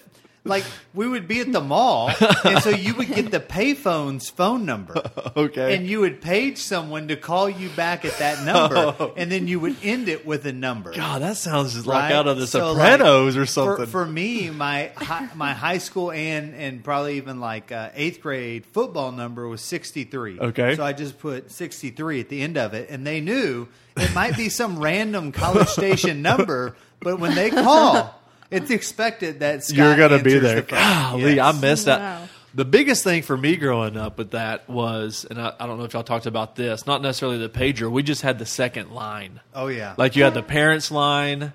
like we would be at the mall, and so you would get the payphone's phone number. *laughs* Okay. And you would page someone to call you back at that number, *laughs* and then you would end it with a number. God, that sounds just like out of the So, Sopranos like, or something. For, for me, my hi, my high school and and probably even like uh, eighth grade football number was sixty three. Okay. so I just put sixty three at the end of it, and they knew it might be some random College Station number, but when they call, it's expected that Scott You're gonna be there. the. Golly, Yes. I missed that. Wow. The biggest thing for me growing up with that was, and I, I don't know if y'all talked about this, not necessarily the pager. We just had the second line. Oh yeah, Like you had the parents line.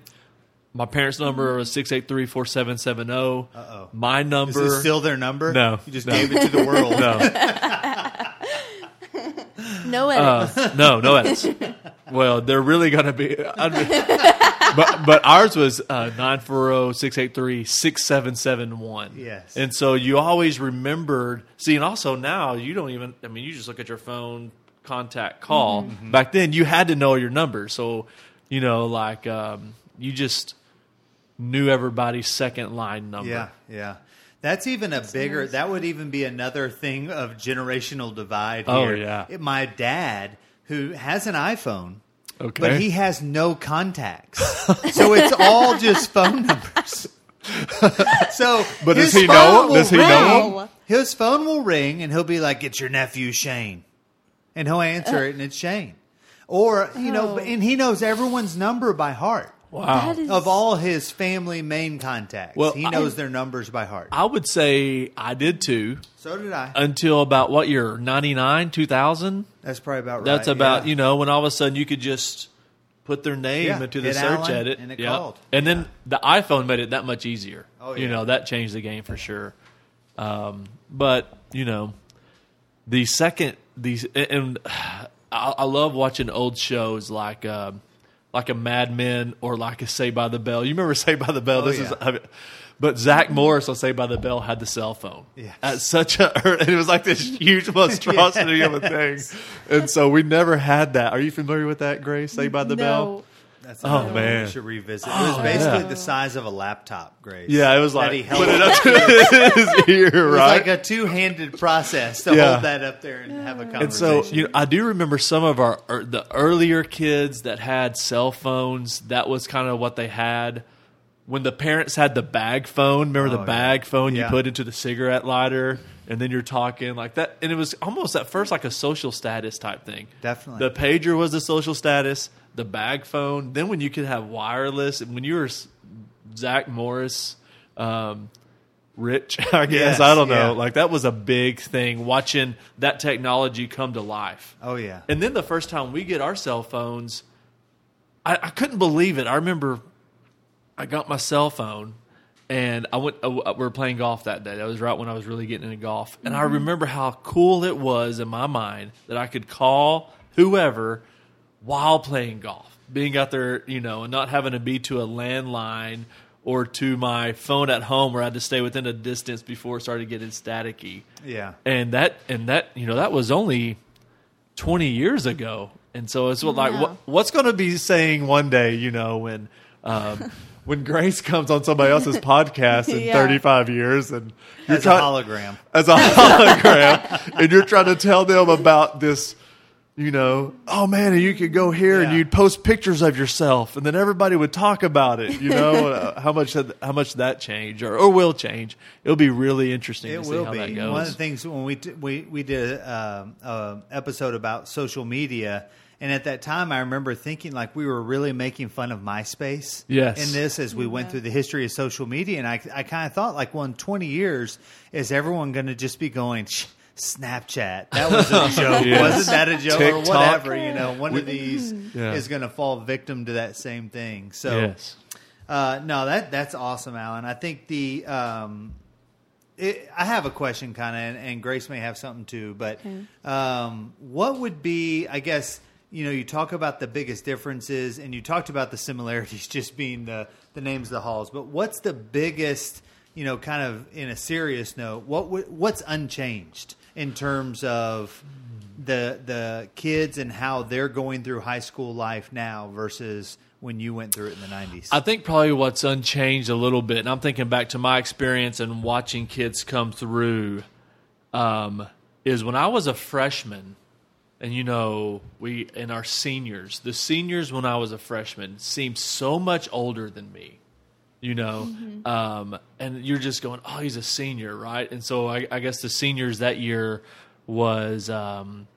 My parents' number was six eight three four seven seven zero. Uh-oh. My number. is this still their number? No, you just no. gave it to the world. no, *laughs* No edits. uh, no, no edits. *laughs* Well, they're really going to be. I'd *laughs* but but ours was uh, nine four zero six eight three six seven seven one. Yes. and so you always remembered. See, and also now you don't even. I mean, you just look at your phone, contact, call. Mm-hmm. Back then, you had to know your number. So you know, like um, you just knew everybody's second line number. Yeah, yeah. That's even a bigger. That would even be another thing of generational divide. Oh, yeah. It- my dad, who has an iPhone, Okay. but he has no contacts, *laughs* so it's all just phone numbers. *laughs* so, But does his he phone know- will does he ring. know him? His phone will ring, and he'll be like, "It's your nephew Shane," and he'll answer it, and it's Shane. Or you know, Oh. and he knows everyone's number by heart wow. That is of all his family main contacts. Well, he knows their numbers by heart. I would say I did too So did I. until about what year? 99, 2000? That's probably about right. That's about, yeah. you know, when all of a sudden you could just put their name Yeah, into the hit search Alan, edit. and it Yeah. called. And then the iPhone made it that much easier. Oh, yeah. You know, that changed the game for sure. Um, but, you know, the second, these, and *sighs* I, I love watching old shows like, um, like a Mad Men or like a Saved by the Bell. You remember *laughs* Saved by the Bell? Oh, this yeah. is, I mean, but Zach Morris on Saved by the Bell had the cell phone. Yes. At such a, and it was like this huge *laughs* monstrosity of a thing. And so we never had that. Are you familiar with that, Grace? Say by the Bell? No. That's Oh, another one man. we should revisit. It was basically yeah. the size of a laptop, Grace. Yeah, it was like he held put it up up to. to his *laughs* ear, It was like a two-handed process to Yeah. hold that up there and have a conversation. and so you know, I do remember some of our er, the earlier kids that had cell phones. That was kind of what they had when the parents had the bag phone. Remember Oh, the yeah. bag phone you Yeah. put into the cigarette lighter, and then you're talking like that. And it was almost at first like a social status type thing. Definitely. the pager was the social status. The bag phone. Then when you could have wireless, and when you were Zach Morris. Um, rich, *laughs* I guess. Yes, I don't know. yeah. Like that was a big thing watching that technology come to life. oh yeah, And then the first time we get our cell phones, I, I couldn't believe it. I remember I got my cell phone and I went. Uh, we were playing golf that day. That was right when I was really getting into golf, and I remember how cool it was in my mind that I could call whoever while playing golf, being out there, you know, and not having to be to a landline or to my phone at home where I had to stay within a distance before it started getting staticky yeah. and that and that you know that was only 20 years ago and so it's what like Yeah. what, what's going to be saying one day you know when um, *laughs* when grace comes on somebody else's *laughs* podcast in Yeah. 35 years and you're As a try- hologram. as a hologram and you're trying to tell them about this you know oh man and you could go here and you'd post pictures of yourself and then everybody would talk about it you know *laughs* uh, how much that- how much that change or, or will change it'll be really interesting It to see will how that be goes one of the things when we t- we we did um, a episode about social media, and at that time I remember thinking like we were really making fun of MySpace. Yes. in this as we went through the history of social media, and I I kind of thought like, well, in twenty years, is everyone going to just be going? Shh, Snapchat. That was a *laughs* joke. Yes. Wasn't that a joke or whatever? You know, one of these Yeah. is going to fall victim to that same thing. So, yes uh, no, that that's awesome, Alan. I think the um, it, I have a question, kind of, and, and Grace may have something too. But um, what would be, I guess, you know, you talk about the biggest differences, and you talked about the similarities, *laughs* just being the the names of the halls. But what's the biggest, you know, kind of in a serious note, what would- what's unchanged in terms of the the kids and how they're going through high school life now versus when you went through it in the nineties? I think probably what's unchanged a little bit, and I'm thinking back to my experience and watching kids come through, um, is when I was a freshman, and you know, we and our seniors, the seniors when I was a freshman seemed so much older than me, you know, um, and you're just going, oh, he's a senior, right? And so I, I guess the seniors that year was. Um,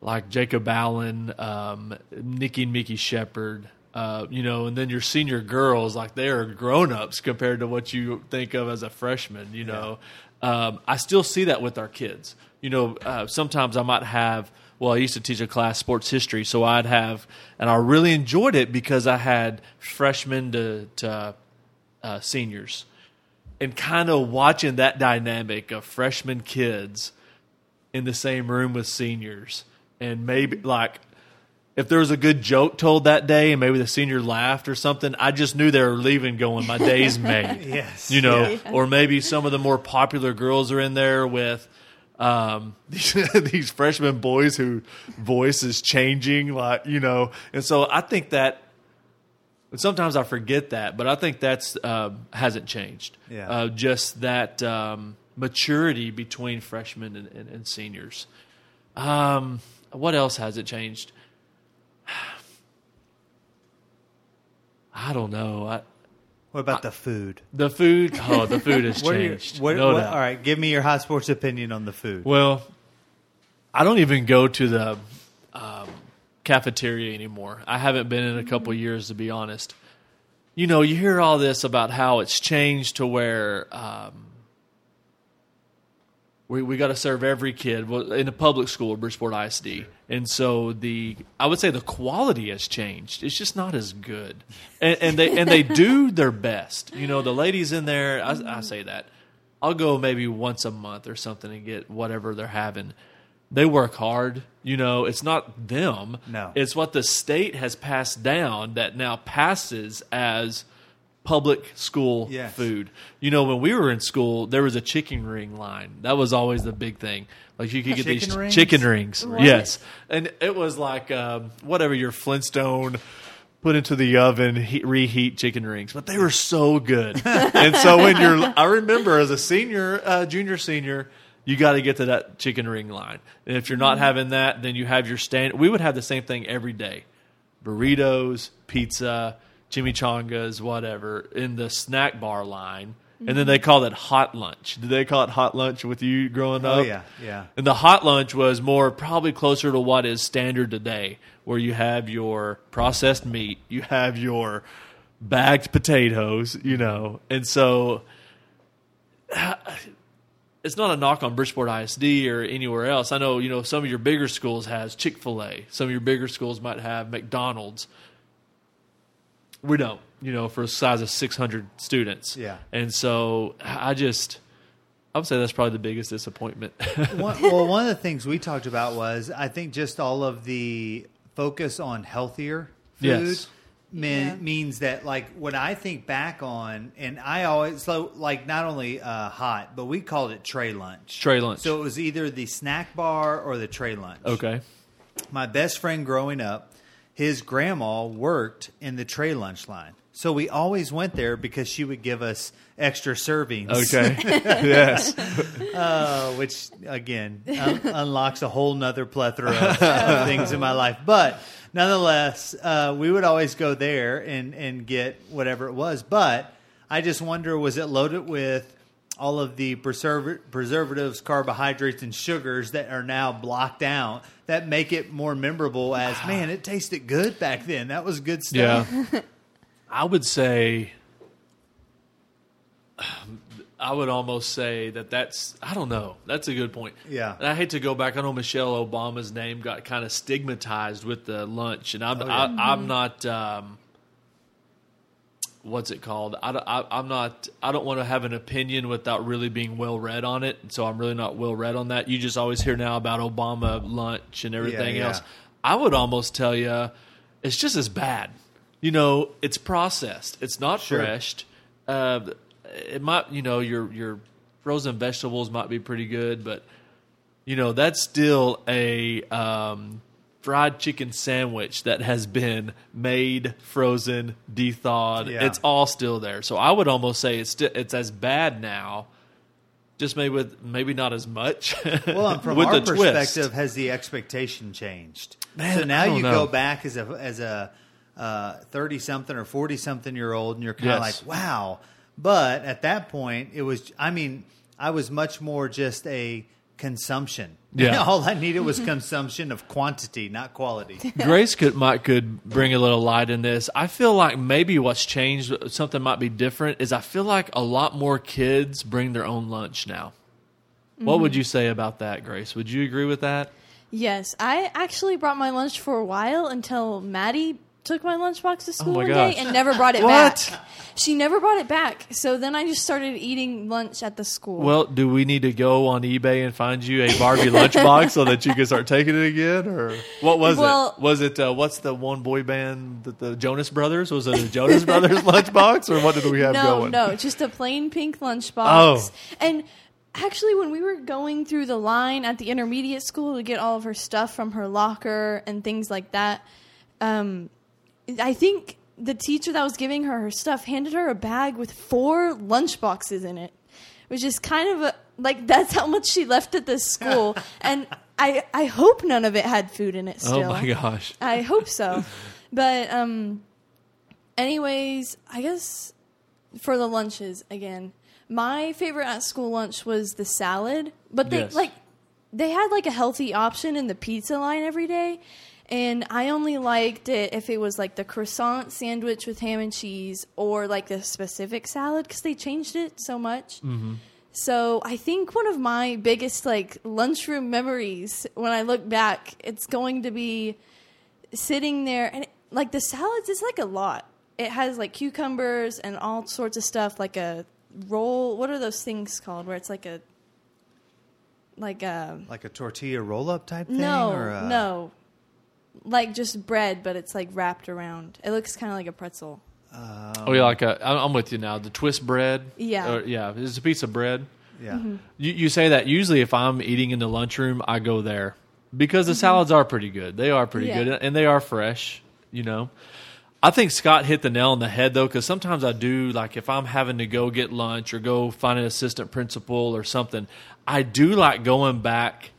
like Jacob Allen, um, Nikki and Mickey Shepard, uh, you know, and then your senior girls, like they are grown ups compared to what you think of as a freshman, you know. Um, I still see that with our kids. You know, uh, sometimes I might have, well, I used to teach a class, sports history, so I'd have, and I really enjoyed it because I had freshmen to, to uh, seniors. And kind of watching that dynamic of freshman kids in the same room with seniors and maybe like if there was a good joke told that day and maybe the senior laughed or something i just knew they were leaving going my day's *laughs* made Yes. you know Yeah. or maybe some of the more popular girls are in there with um, these, *laughs* these freshman boys who voice is changing like you know and so i think that And sometimes I forget that, but I think that's uh, hasn't changed. Yeah. Uh, just that um, maturity between freshmen and, and, and seniors. Um, what else has it changed? *sighs* I don't know. I, What about the food? the food, oh, the *laughs* food has What are your, changed. what, no what- doubt. all right, give me your high sports opinion on the food. Well, I don't even go to the cafeteria anymore. I haven't been in a couple years, to be honest. You know, you hear all this about how it's changed to where um, we we got to serve every kid in a public school, Bridgeport ISD, and so the I would say the quality has changed. It's just not as good, and, and they and they do their best. You know, the ladies in there. I, I say that. I'll go maybe once a month or something and get whatever they're having. They work hard. You know, it's not them. No. It's what the state has passed down that now passes as public school Yes. food. You know, when we were in school, there was a chicken ring line. That was always the big thing. Like you could get Chicken these rings? chicken rings. What? Yes. And it was like um, whatever your Flintstone put into the oven, heat, reheat chicken rings, but they were so good. *laughs* and so when you're, I remember as a senior, uh, junior, senior, you got to get to that chicken ring line. And if you're not mm-hmm. having that, then you have your stand. We would have the same thing every day: burritos, pizza, chimichangas, whatever, in the snack bar line. And then mm-hmm. they call it hot lunch. Did they call it hot lunch with you growing oh, up? Oh, yeah, yeah. And the hot lunch was more probably closer to what is standard today, where you have your processed meat, you have your bagged potatoes, you know. And so it's not a knock on Bridgeport ISD or anywhere else. I know, you know, some of your bigger schools has Chick-fil-A. Some of your bigger schools might have McDonald's. We don't, you know, for a size of 600 students. Yeah. And so I just I would say that's probably the biggest disappointment. one, *laughs* well, one of the things we talked about was I think just all of the focus on healthier food Yes. Mean, Yeah. means that like when I think back on, and I always so like not only uh, hot, but we called it tray lunch. Tray lunch. So it was either the snack bar or the tray lunch. okay. my best friend growing up, his grandma worked in the tray lunch line. So we always went there because she would give us extra servings. Okay. *laughs* yes. Uh, which again un- unlocks a whole nother plethora of, of things in my life. But nonetheless, uh, we would always go there and, and get whatever it was. But I just wonder was it loaded with all of the preserv- preservatives, carbohydrates, and sugars that are now blocked out that make it more memorable as, man, it tasted good back then. That was good stuff. Yeah. *laughs* I would say, I would almost say that that's, I don't know. That's a good point. Yeah. And I hate to go back. I know Michelle Obama's name got kind of stigmatized with the lunch, and I'm, Oh, yeah. I, I'm not, um, what's it called? I, I, I'm not, I don't want to have an opinion without really being well read on it. So I'm really not well read on that. You just always hear now about Obama lunch and everything yeah. else. I would almost tell you it's just as bad. You know, it's processed. It's not Sure. fresh. Uh, it might, you know, your your frozen vegetables might be pretty good, but you know that's still a um, fried chicken sandwich that has been made, frozen, de-thawed. Yeah. It's all still there. So I would almost say it's sti- it's as bad now, just maybe with maybe not as much. *laughs* Well, and from with our the twist. perspective, has the expectation changed? Man, so now you know. go back as a as a thirty something or forty something year old, and you're kind of Yes. like, wow. But at that point, it was. I mean, I was much more just a consumption. *laughs* Yeah. all I needed was consumption of quantity, not quality. *laughs* Grace could might could bring a little light in this. I feel like maybe what's changed, something might be different, is I feel like a lot more kids bring their own lunch now. What would mm-hmm. you say about that, Grace? Would you agree with that? Yes, I actually brought my lunch for a while until Maddie took my lunchbox to school Oh one gosh. day and never brought it What? back. She never brought it back. So then I just started eating lunch at the school. Well, do we need to go on eBay and find you a Barbie lunchbox so that you can start taking it again, or what was Well- it? Was it uh, what's the one boy band, the, the Jonas Brothers? Was it a Jonas Brothers *laughs* lunchbox, or what did we have no, going? no, just a plain pink lunchbox. Oh. And actually, when we were going through the line at the intermediate school to get all of her stuff from her locker and things like that, um, I think the teacher that was giving her her stuff handed her a bag with four lunch boxes in it, which is kind of a, like that's how much she left at this school. *laughs* and I I hope none of it had food in it. Still, Oh my gosh. I hope so. *laughs* But um anyways, I guess for the lunches again, my favorite at school lunch was the salad, but they Yes. like they had like a healthy option in the pizza line every day. And I only liked it if it was like the croissant sandwich with ham and cheese or like the specific salad because they changed it so much. Mm-hmm. So I think one of my biggest like lunchroom memories when I look back, it's going to be sitting there and like the salads is like a lot. It has like cucumbers and all sorts of stuff, like a roll. What are those things called? Where it's like a like a Like a tortilla roll up type thing? no or a, no like just bread, but it's like wrapped around. It looks kind of like a pretzel. Oh yeah, like a, I'm I'm with you now. The twist bread. Yeah. Or, yeah. It's a piece of bread. Yeah. Mm-hmm. You, you say that usually if I'm eating in the lunchroom, I go there because the salads are pretty good. They are pretty Mm-hmm. Yeah. good and they are fresh. You know, I think Scott hit the nail on the head though, because sometimes I do like if I'm having to go get lunch or go find an assistant principal or something, I do like going back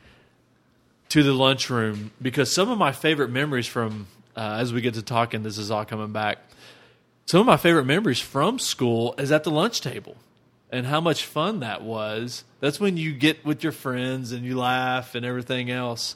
to the lunchroom because some of my favorite memories from uh, as we get to talking, this is all coming back. Some of my favorite memories from school is at the lunch table and how much fun that was. That's when you get with your friends and you laugh and everything else.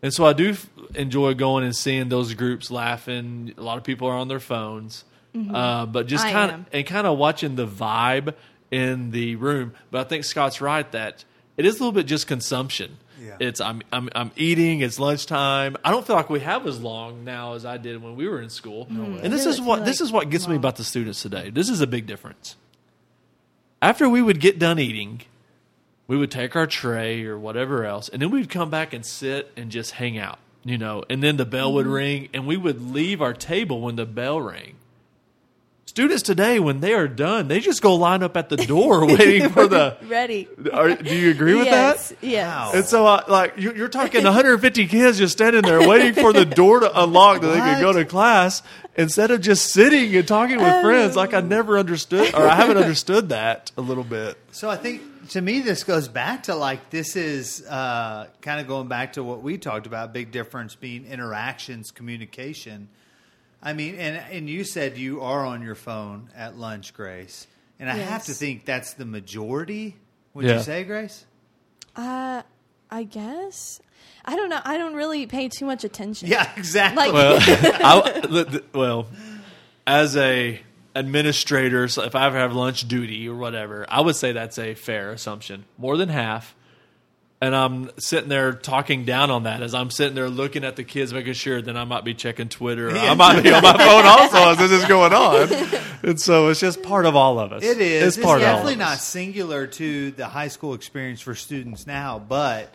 And so I do f- enjoy going and seeing those groups laughing. A lot of people are on their phones, uh, but just kind of and kind of watching the vibe in the room. But I think Scott's right that it is a little bit just consumption. Yeah. It's I'm I'm I'm eating. It's lunchtime. I don't feel like we have as long now as I did when we were in school. No And this is what like- this is what gets me about the students today. This is a big difference. After we would get done eating, we would take our tray or whatever else, and then we'd come back and sit and just hang out, you know. And then the bell would mm-hmm. ring, and we would leave our table when the bell rang. Students today, when they are done, they just go line up at the door *laughs* waiting for the. *laughs* Ready? Are, do you agree with yes, that? Yes. Wow. And so, uh, like, you, you're talking 150 kids just standing there waiting for the door to unlock that they can go to class instead of just sitting and talking with friends. Like, I never understood, or I haven't understood that a little bit. So I think to me this goes back to like this is uh, kind of going back to what we talked about. Big difference being interactions, communication. I mean, and and you said you are on your phone at lunch, Grace, and I have to think that's the majority. Would Yeah. you say, Grace? Uh, I guess. I don't know. I don't really pay too much attention. Yeah, *laughs* exactly. Like- Well, *laughs* I, the, the- well, as a administrator, so if I ever have lunch duty or whatever, I would say that's a fair assumption. More than half. And I'm sitting there talking down on that as I'm sitting there looking at the kids, making sure that I might be checking Twitter. Or I might be on my *laughs* phone also as this is going on. And so it's just part of all of us. It is. It's part of all definitely not singular to the high school experience for students now, but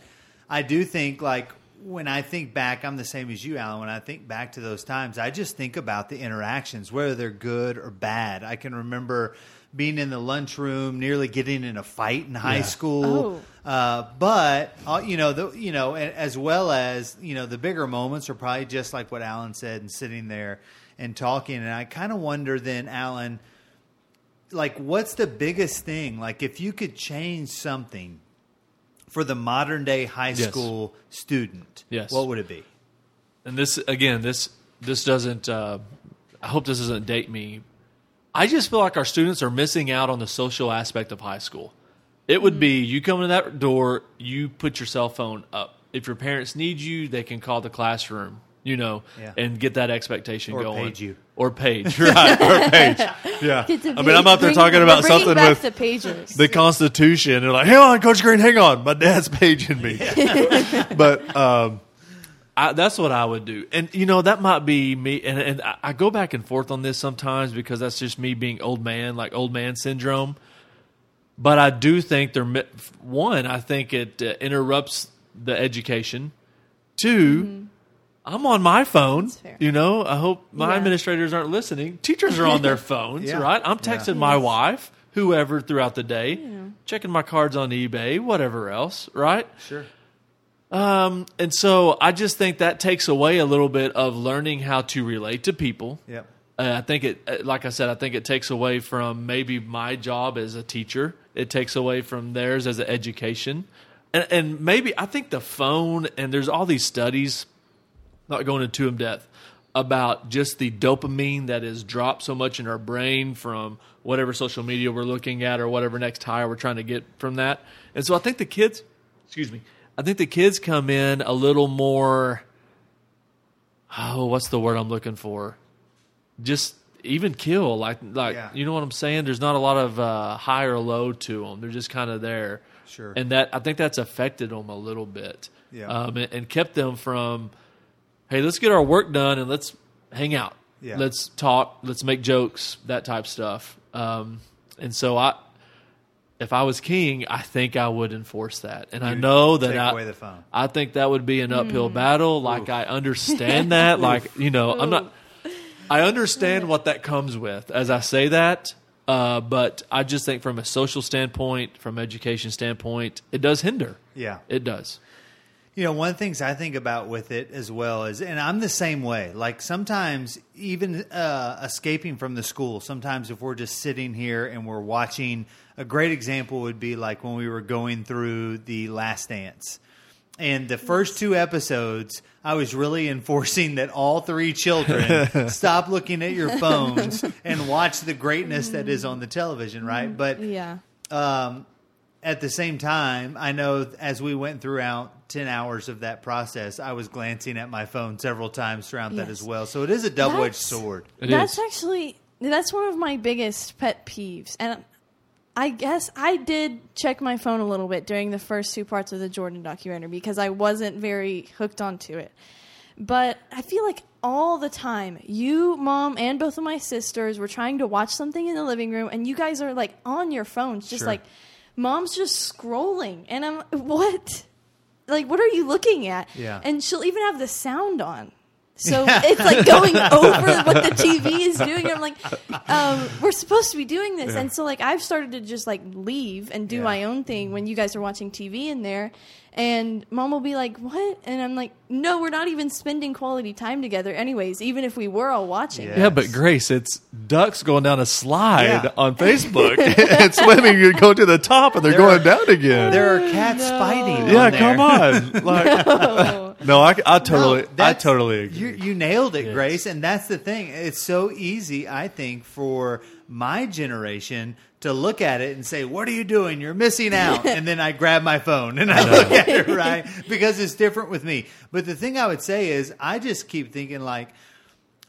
I do think like when I think back, I'm the same as you, Alan. When I think back to those times, I just think about the interactions, whether they're good or bad. I can remember being in the lunchroom, nearly getting in a fight in high Yeah. school. Uh, but uh, you know, the, you know, as well as you know, the bigger moments are probably just like what Alan said, and sitting there and talking. And I kind of wonder then, Alan, like what's the biggest thing like if you could change something for the modern day high Yes. school student Yes. what would it be and this again this this doesn't uh, i hope this doesn't date me i just feel like our students are missing out on the social aspect of high school it would be you come to that door you put your cell phone up if your parents need you they can call the classroom you know Yeah. and get that expectation Or going page you. or page *laughs* right or page yeah i mean i'm out there bring- talking about something with the pages. the Constitution. They're like, hang on, Coach Green, hang on. My dad's paging me. *laughs* but um, I, that's what I would do. And, you know, that might be me. And, and I, I go back and forth on this sometimes because that's just me being old man, like old man syndrome. But I do think there, mi- one, I think it uh, interrupts the education. 2 I'm on my phone. fair. You know, I hope my Yeah. administrators aren't listening. Teachers are on their *laughs* phones, Yeah. right? I'm texting my wife, whoever throughout the day, checking my cards on eBay, whatever else, right? sure Um, and so I just think that takes away a little bit of learning how to relate to people. yep Uh, I think it, uh, like I said, I think it takes away from maybe my job as a teacher. It takes away from theirs as an education, and, and maybe I think the phone and there's all these studies, not going into in depth, about just the dopamine that is dropped so much in our brain from whatever social media we're looking at or whatever next high we're trying to get from that. And so I think the kids, excuse me, I think the kids come in a little more. Oh, what's the word I'm looking for? Just even kill, like like Yeah. you know what I'm saying. There's not a lot of uh, high or low to them. They're just kind of there. Sure. And that I think that's affected them a little bit. Yeah. Um, and, and kept them from, hey, let's get our work done and let's hang out. Yeah. Let's talk. Let's make jokes. That type stuff. Um, and so I, if I was king, I think I would enforce that. And I You'd know that take I, away the phone. I think that would be an uphill battle. Like I understand that. *laughs* like you know, I'm not. I understand what that comes with as I say that. Uh, but I just think from a social standpoint, from education standpoint, it does hinder. Yeah. It does. You know, one of the things I think about with it as well is, and I'm the same way. Like sometimes, even uh, escaping from the school, sometimes if we're just sitting here and we're watching, a great example would be like when we were going through The Last Dance. And the first two episodes, I was really enforcing that all three children *laughs* stop looking at your phones and watch the greatness that is on the television, right? But Yeah. um, at the same time, I know as we went throughout 10 hours of that process, I was glancing at my phone several times throughout that as well. So it is a double edged sword. It that's is. actually that's one of my biggest pet peeves and i guess i did check my phone a little bit during the first two parts of the jordan documentary because i wasn't very hooked onto it but i feel like all the time you mom and both of my sisters were trying to watch something in the living room and you guys are like on your phones just Sure. like mom's just scrolling and i'm *laughs* what like what are you looking at Yeah. and she'll even have the sound on so *laughs* it's like going over what the TV is doing. I'm like, um, we're supposed to be doing this, and so like I've started to just like leave and do Yeah. my own thing when you guys are watching TV in there, and mom will be like, "What?" and I'm like, "No, we're not even spending quality time together, anyways. Even if we were all watching." Yeah. Yeah, but Grace, it's ducks going down a slide Yeah. on Facebook *laughs* and swimming. You go to the top and they're There going are- down again. There are cats fighting. yeah, on there. come on. *laughs* Like, Oh, no, I, I totally, No, I totally agree. You, you nailed it, Yes. Grace. And that's the thing. It's so easy, I think, for my generation to look at it and say, What are you doing? You're missing out. *laughs* and then I grab my phone and I look at it, right? Because it's different with me. But the thing I would say is, I just keep thinking, like,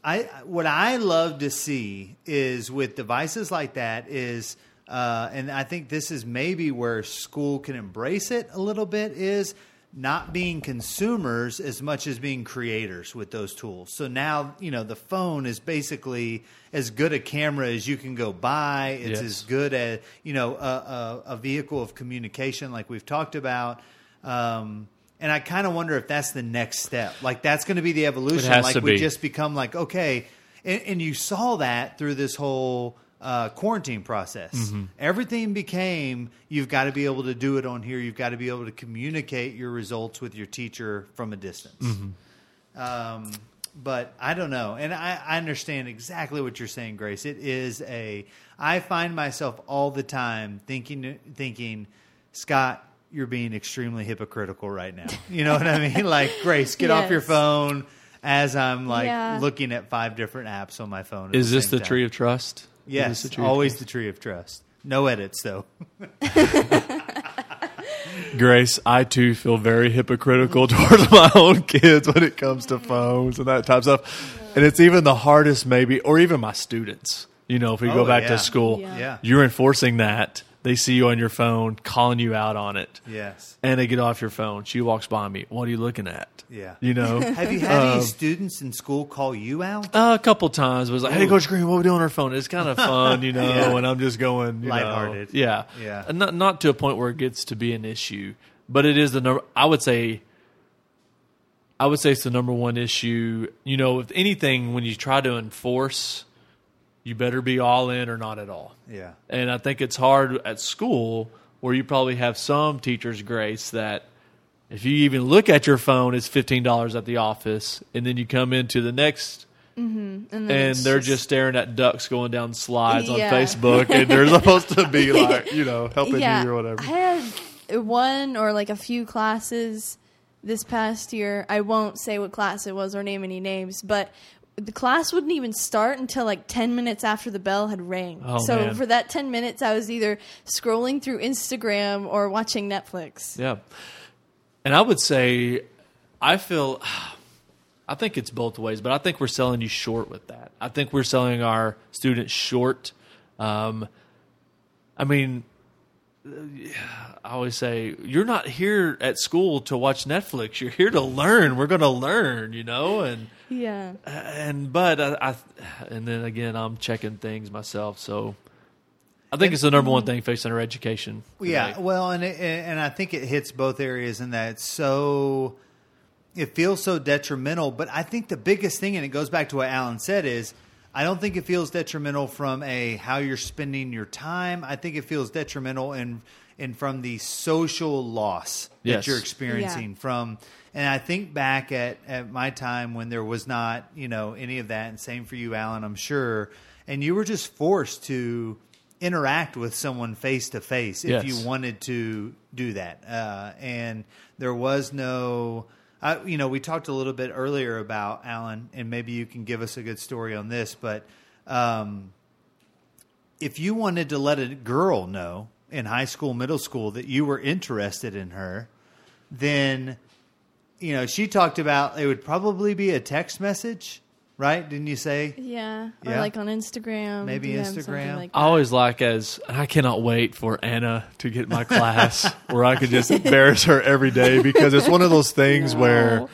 I what I love to see is with devices like that is, uh, and I think this is maybe where school can embrace it a little bit is not being consumers as much as being creators with those tools. So now you know the phone is basically as good a camera as you can go buy. It's Yes. as good as you know a, a, a vehicle of communication like we've talked about. Um, and I kind of wonder if that's the next step. Like that's going to be the evolution. like we be. just become like okay, and, and you saw that through this whole uh, quarantine process. Mm-hmm. Everything became you've got to be able to do it on here. You've got to be able to communicate your results with your teacher from a distance. Mm-hmm. Um, but I don't know, and I, I understand exactly what you're saying, Grace. It is a. I find myself all the time thinking, thinking, Scott, you're being extremely hypocritical right now. *laughs* You know what I mean? Like, Grace, get off your phone. As I'm like Yeah. looking at five different apps on my phone. Is this the time. tree of trust? Is Yes, this the always the tree of trust. No edits though. *laughs* Grace, I too feel very hypocritical *laughs* towards my own kids when it comes to phones and that type of stuff. And it's even the hardest, maybe, or even my students. You know, if we Oh, go back yeah. to school, Yeah. Yeah. you're enforcing that. They see you on your phone, calling you out on it. Yes. And they get off your phone. She walks by me. What are you looking at? Yeah. You know? *laughs* Have you had Um, any students in school call you out? Uh, a couple times was like, "Hey, Coach Green, what are we doing on our phone?" It's kind of fun, you *laughs* know. Yeah. And I'm just going, you know, Lighthearted. yeah, Yeah. And not not to a point where it gets to be an issue, but it is the number. I would say, I would say it's the number one issue. You know, with anything when you try to enforce, you better be all in or not at all. Yeah. And I think it's hard at school where you probably have some teachers, Grace, that if you even look at your phone, it's fifteen dollars at the office, and then you come into the next mm-hmm. and, then and it's they're just staring at ducks going down slides on Facebook, and they're *laughs* supposed to be like, you know, helping yeah. you or whatever. I had one or like a few classes this past year. I won't say what class it was or name any names, but the class wouldn't even start until like 10 minutes after the bell had rang. Oh, so man. for that 10 minutes, I was either scrolling through Instagram or watching Netflix. Yeah. And I would say, I feel, *sighs* I think it's both ways, but I think we're selling you short with that. I think we're selling our students short. Um, I mean, I always say, you're not here at school to watch Netflix. You're here to learn. We're going to learn, you know? And, Yeah. Uh, and, but I, I, and then again, I'm checking things myself. So I think it's the number one mm-hmm. thing facing our education. Yeah, today. well, and it, and I think it hits both areas in that it's so it feels so detrimental. But I think the biggest thing, and it goes back to what Alan said, is I don't think it feels detrimental from a how you're spending your time. I think it feels detrimental and in from the social loss Yes. that you're experiencing Yeah. from. And I think back at, at my time when there was not, you know, any of that, and same for you, Alan, I'm sure. And you were just forced to interact with someone face to face if Yes. you wanted to do that. Uh, and there was no, I, you know, we talked a little bit earlier about Alan, and maybe you can give us a good story on this, but um, if you wanted to let a girl know in high school, middle school that you were interested in her, then you know she talked about it would probably be a text message, right? Didn't you say? Yeah. Or like on Instagram. Maybe DM, Instagram. Like I always like as and I cannot wait for Anna to get my class where I could just embarrass her every day because it's one of those things *laughs* where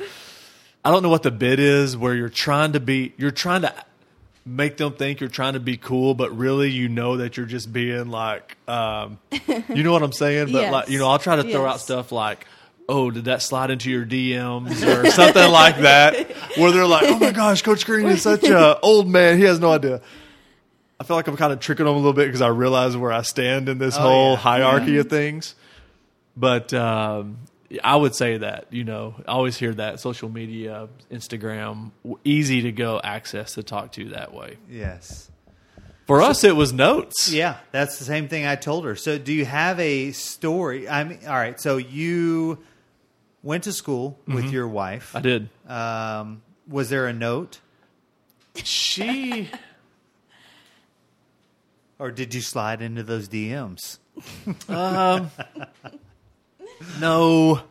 I don't know what the bid is where you're trying to be you're trying to make them think you're trying to be cool but really you know that you're just being like um you know what I'm saying but Yes. like you know I'll try to throw out stuff like oh did that slide into your DMs or something like that where they're like oh my gosh coach Green is such a old man he has no idea I feel like I'm kind of tricking them a little bit because I realize where I stand in this Oh, whole yeah. hierarchy of things. But um, I would say that you know, I always hear that social media, Instagram, easy to go access to talk to that way. Yes. For us, it was notes. Yeah, that's the same thing I told her. So, do you have a story? I mean, all right. So you went to school with your wife. Mm-hmm. I did. Um, was there a note, She. *laughs* or did you slide into those DMs? *laughs* No.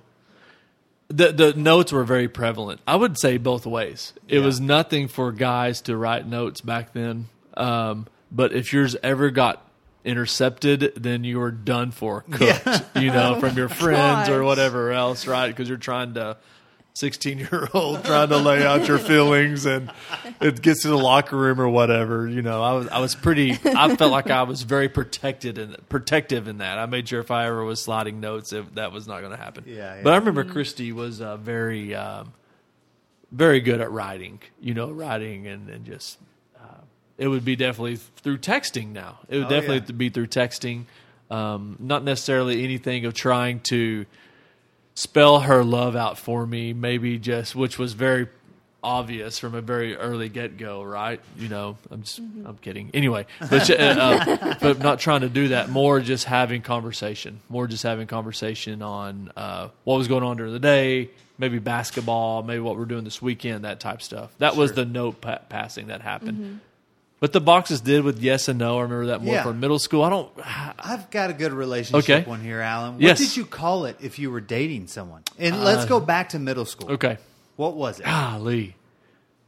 The the notes were very prevalent. I would say both ways. It Yeah. was nothing for guys to write notes back then. Um, but if yours ever got intercepted, then you are done for, cooked. You know, from your *laughs* friends or whatever else, right? Because you're trying to. 16 year old trying to lay out your feelings and it gets to the locker room or whatever you know i was i was pretty i felt like i was very protected and protective in that i made sure if i ever was sliding notes if that was not going to happen Yeah, yeah. but i remember christy was uh, very um, very good at writing you know writing and, and just it would be definitely through texting now it would Oh, definitely yeah. be through texting um, not necessarily anything of trying to spell her love out for me, maybe just which was very obvious from a very early get go, right? You know, I'm just I'm kidding. Anyway, but uh, uh, *laughs* but not trying to do that. More just having conversation. More just having conversation on uh, what was going on during the day. Maybe basketball, maybe what we're doing this weekend, that type stuff. That was the note pa- passing that happened. But the boxes did with yes and no. I remember that more Yeah. from middle school. I don't. I've got a good relationship Okay. one here, Alan. What Yes. did you call it if you were dating someone? And let's go back to middle school. Okay. What was it? Golly.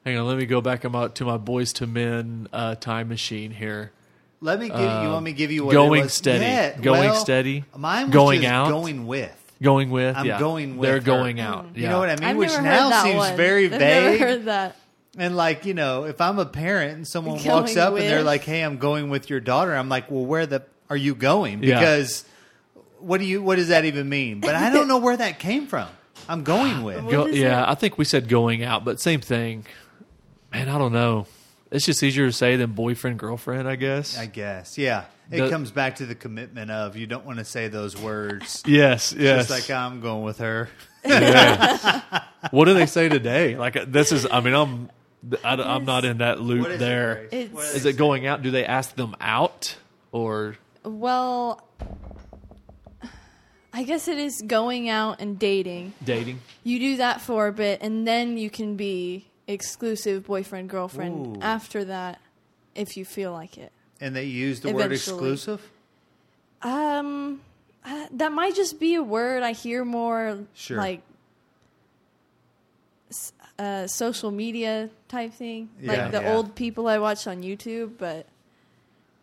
Hang on, let me go back about to my Boyz II Men uh, time machine here. Let me give you. You want me give you what going it was? steady. Yeah, Going well, steady. Mine was Going just out. Going with. Going with. I'm yeah. going with They're her. going out. You know what I mean? I've Which never now heard that seems one. very I've vague. never heard that. And like you know, if I'm a parent and someone *laughs* Going walks up and they're like, "Hey, I'm going with your daughter," I'm like, "Well, where the are you going?" Yeah. Because what do you what does that even mean? But I don't *laughs* know where that came from. I'm going with. Go, yeah, that? I think we said going out, but same thing. Man, I don't know. It's just easier to say than boyfriend girlfriend, I guess. I guess, yeah. It The- comes back to the commitment of you don't want to say those words. yes, yes. Just like I'm going with her. Yeah. *laughs* what do they say today? Like this is. I mean, I'm I, am not in that loop What is it, there. Grace? It's- What Is it going out? Do they ask them out or Well, I guess it is going out and dating. dating? You do that for a bit, and then you can be exclusive boyfriend girlfriend Ooh. after that, if you feel like it. And they use the word exclusive? Um, uh, that might just be a word I hear more, Sure. like s- uh, social media type thing, Yeah, like the yeah. old people I watch on YouTube. But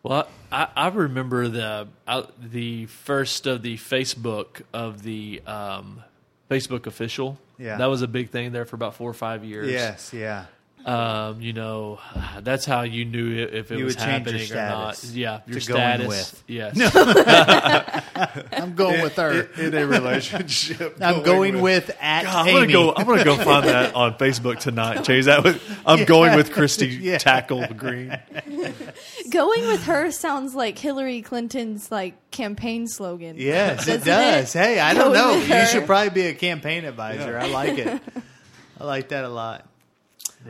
Well, I, I remember the uh, the first of the Facebook of the um, Facebook official. Yeah. that was a big thing there for about four or five years. Yes, yeah. Um, you know, *sighs* that's how you knew i- if it You was would change your happening or not. Yeah, your status. with. Yes. *laughs* I'm going with her. in a relationship. I'm going with at God, I'm gonna go. I'm gonna go find that *laughs* on Facebook tonight. Change that with. I'm going with Christy *laughs* Yeah. Tackle Green. going with her sounds like Hillary Clinton's like campaign slogan. Yes, it Doesn't it? Hey, I don't Go know. You should probably be a campaign advisor. I like it. I like that a lot.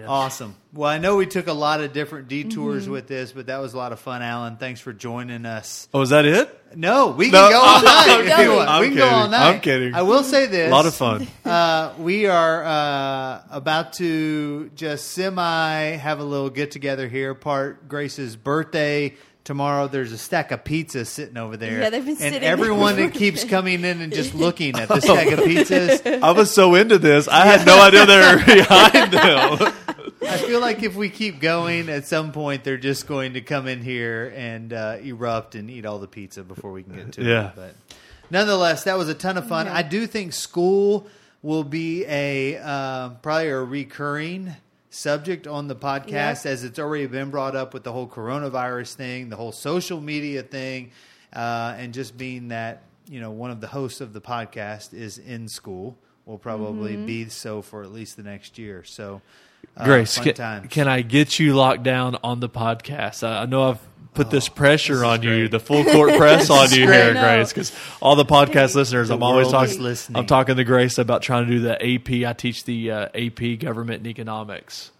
Awesome. Well, I know we took a lot of different detours Mm-hmm. with this, but that was a lot of fun, Alan. Thanks for joining us. Oh, is that it? No, we can No, go all *laughs* night I'm if you want. kidding. we can go I'm all night. I'm kidding. I will say this. A lot of fun. *laughs* Uh, we are uh, about to just semi have a little get together here. Part Grace's birthday tomorrow. There's a stack of pizza sitting over there. Yeah, they've been and sitting everyone that keeps coming in and just looking at the *laughs* stack of pizzas. I was so into this, I had no idea they were behind them. I feel like if we keep going, at some point they're just going to come in here and uh, erupt and eat all the pizza before we can get to Yeah. it. But nonetheless, that was a ton of fun. Yeah. I do think school will be a uh, probably a recurring subject on the podcast Yep. as it's already been brought up with the whole coronavirus thing, the whole social media thing, uh, and just being that you know one of the hosts of the podcast is in school will probably Mm-hmm. be so for at least the next year. So. Uh, Grace, fun can, times. can I get you locked down on the podcast? I, I know I've put this pressure on you, the full court press on you here, great. Grace, because all the podcast listeners, The I'm always world is talking. listening. I'm talking to Grace about trying to do the AP. I teach the uh, AP Government and Economics.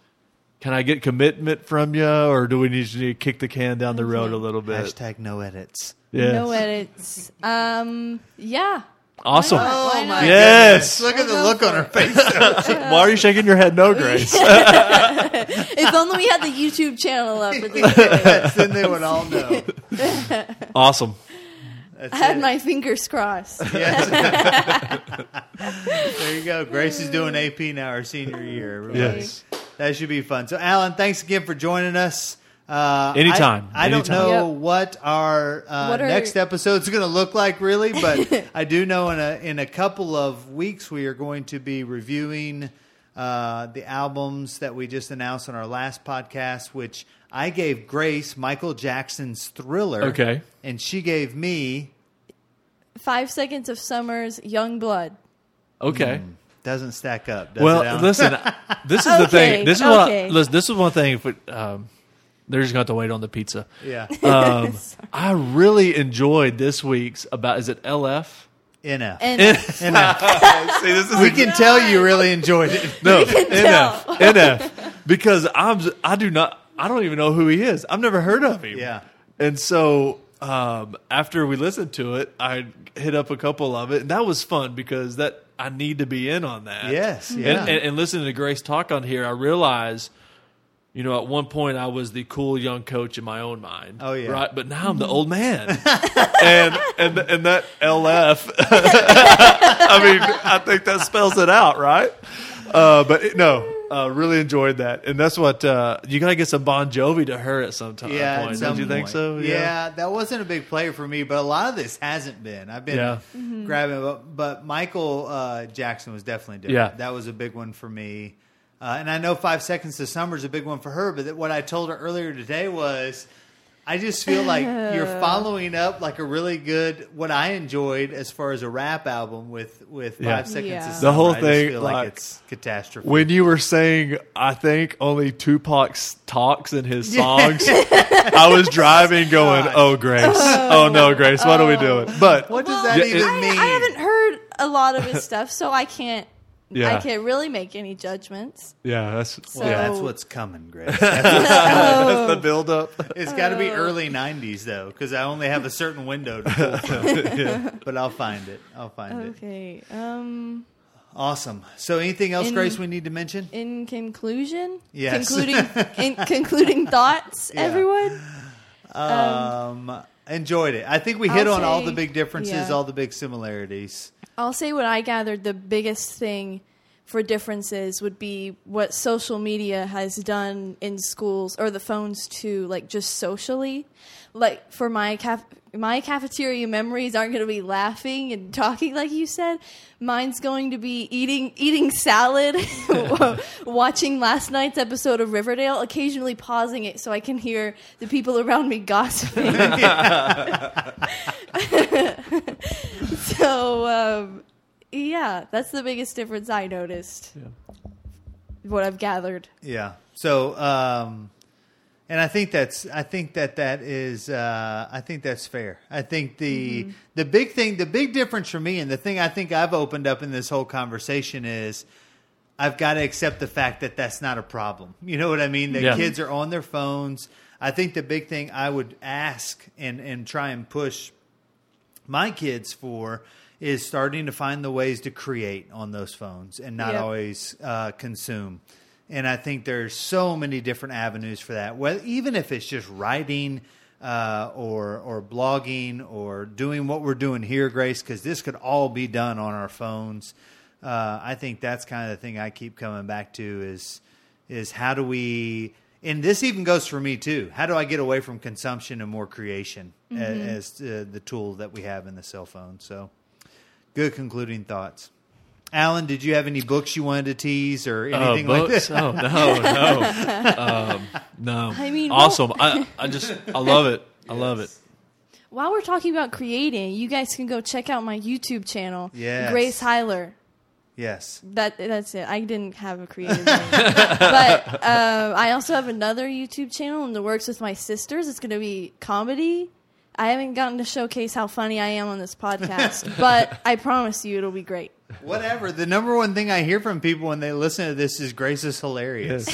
Can I get commitment from you, or do we need to kick the can down the road a little bit? Hashtag no edits. Yes. No edits. Um, yeah. Awesome. Why? Oh Why not? Yes. Look at the look on her face. *laughs* Why are you shaking your head? No, *laughs* Grace. If only we had the YouTube channel up. At this point. then they would all know. *laughs* awesome. That's I had it. my fingers crossed. Yes. there you go. Grace is doing AP now, her senior year. everybody. Yes. That should be fun. So, Alan, thanks again for joining us. Uh, Anytime. I, I don't know Yep. what our uh, What are- next episode's going to look like, really, but *laughs* I do know in a in a couple of weeks we are going to be reviewing uh, the albums that we just announced on our last podcast, which I gave Grace Michael Jackson's Thriller. Okay. and she gave me Five seconds of summer's Youngblood. Okay. doesn't stack up. Does Well, it, listen. *laughs* This is the Okay, thing. This is what. okay. I, listen, this is one thing. If we, um, they're just going to have to wait on the pizza. yeah, *laughs* Um, *laughs* I really enjoyed this week's about. Is it LF? NF. And NF. See, this is we can tell you really enjoyed it. no tell. NF NF because I'm I do not I don't even know who he is. I've never heard of him. Yeah. and so um, after we listened to it, I hit up a couple of it, and that was fun because that I need to be in on that. Yes, And- yeah. and, and listening to Grace talk on here, I realized. You know, at one point I was the cool young coach in my own mind. Oh, yeah. right. But now I'm the old man, *laughs* and and and that LF. *laughs* I mean, I think that spells it out, right? Uh, but it- no, uh, really enjoyed that, and that's what uh, you gotta get some Bon Jovi to her at some time. Yeah, at point, some don't you think point. so? Yeah. that wasn't a big player for me, but a lot of this hasn't been. I've been Yeah. grabbing, but, but Michael uh, Jackson was definitely different. Yeah. that was a big one for me. Uh, and I know Five Seconds to Summer is a big one for her, but what I told her earlier today was. I just feel like you're *laughs* following up like a really good what I enjoyed as far as a rap album with with Yeah. Five Seconds Yeah. to The whole I just thing, feel like, like it's catastrophe. When you were saying, I think only Tupac talks in his songs, *laughs* I was driving, going, Gosh. "Oh, Grace, *laughs* oh no, Grace, what are we doing?" But what does Well, that Yeah, even it- mean? I haven't heard a lot of his stuff, so I can't Yeah. I can't really make any judgments. Yeah, that's So- Well, that's what's coming, Grace. *laughs* that's the build up. It's got to be Oh. early '90s though, because I only have a certain window to pull *laughs* from. But I'll find it. I'll find it. Okay. Um. Awesome. So, anything else, In- Grace, we need to mention? In conclusion, Yes. concluding in concluding *laughs* thoughts, Yeah. everyone. Um, enjoyed it. I think we hit I'll on all say- the big differences, yeah. all the big similarities. I'll say what I gathered the biggest thing for differences would be what social media has done in schools or the phones too, like just socially. Like for my caf- my cafeteria memories aren't going to be laughing and talking like you said. Mine's going to be eating eating salad, *laughs* *laughs* watching last night's episode of Riverdale, occasionally pausing it so I can hear the people around me gossiping. *laughs* so um, yeah, that's the biggest difference I noticed. What I've gathered. Yeah. So, um, and I think that's I think that that is uh, I think that's fair. I think the the big thing, the big difference for me, and the thing I think I've opened up in this whole conversation is. I've got to accept the fact that that's not a problem. You know what I mean? That Yeah. kids are on their phones. I think the big thing I would ask and, and try and push my kids for is starting to find the ways to create on those phones and not Yep. always uh, consume. And I think there's so many different avenues for that. Well, even if it's just writing uh, or or blogging or doing what we're doing here, Grace, because this could all be done on our phones. Uh, I think that's kind of the thing I keep coming back to is is how do we and this even goes for me too. How do I get away from consumption and more creation a- as uh, the tool that we have in the cell phone? So, good concluding thoughts. Alan, did you have any books you wanted to tease or anything oh, like books? this? Oh no, no, *laughs* um, no. I mean, awesome. I, I just, I love it. I love it. While we're talking about creating, you guys can go check out my YouTube channel, Yes. Grace Heiler. Yes. That that's it. I didn't have a creative name, *laughs* but um, I also have another YouTube channel in the works with my sisters. It's going to be comedy. I haven't gotten to showcase how funny I am on this podcast, *laughs* but I promise you it'll be great. Whatever. The number one thing I hear from people when they listen to this is Grace is hilarious.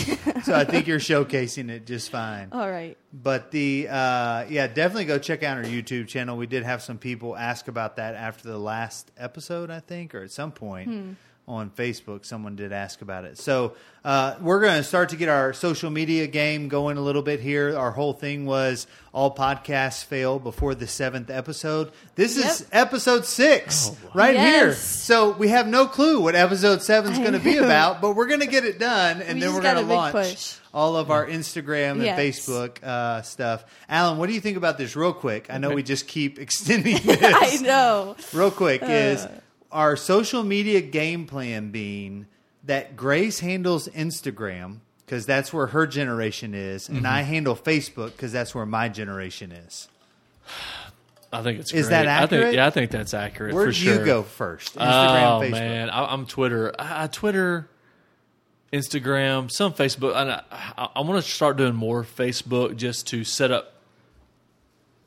so I think you're showcasing it just fine. All right. But the uh, yeah, definitely go check out our YouTube channel. We did have some people ask about that after the last episode, I think, or at some point on Facebook. Someone did ask about it. So uh, we're going to start to get our social media game going a little bit here. Our whole thing was all podcasts fail before the seventh episode. This is Yep. episode six right here. So we have no clue what episode seven is going to be about, but we're going to get it done, and We then we're going to launch push. all of our Instagram and Yes. Facebook uh, stuff. Alan, what do you think about this, real quick? I know we just keep *laughs* extending *laughs* this. I know. real quick Uh. is our social media game plan being that Grace handles Instagram because that's where her generation is, and mm-hmm. I handle Facebook because that's where my generation is. I think it's. Is great. that I accurate? think, yeah, I think that's accurate Where for do sure. you go first? Instagram, oh Facebook. man, I, I'm Twitter. I, I Twitter, Instagram, some Facebook. I, I, I want to start doing more Facebook just to set up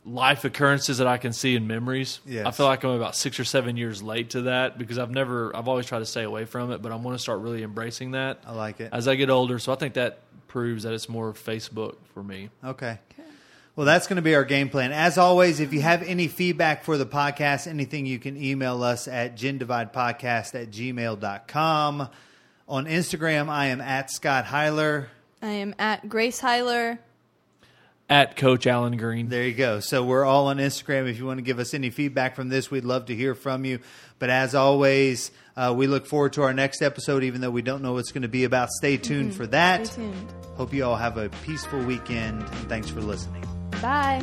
life occurrences that I can see in memories. Yes. I feel like I'm about six or seven years late to that because I've never, I've always tried to stay away from it, but I want to start really embracing that I like it. as I get older. So I think that proves that it's more Facebook for me. Okay. Well, that's going to be our game plan. As always, if you have any feedback for the podcast, anything, you can email us at gendividepodcast at gmail.com. On Instagram, I am at Scott Heiler. I am at Grace Heiler. At Coach Alan Green. There you go. So we're all on Instagram. If you want to give us any feedback from this, we'd love to hear from you. But as always, uh, we look forward to our next episode, even though we don't know what it's going to be about. Stay tuned for that. Stay tuned. Hope you all have a peaceful weekend, and thanks for listening. Bye.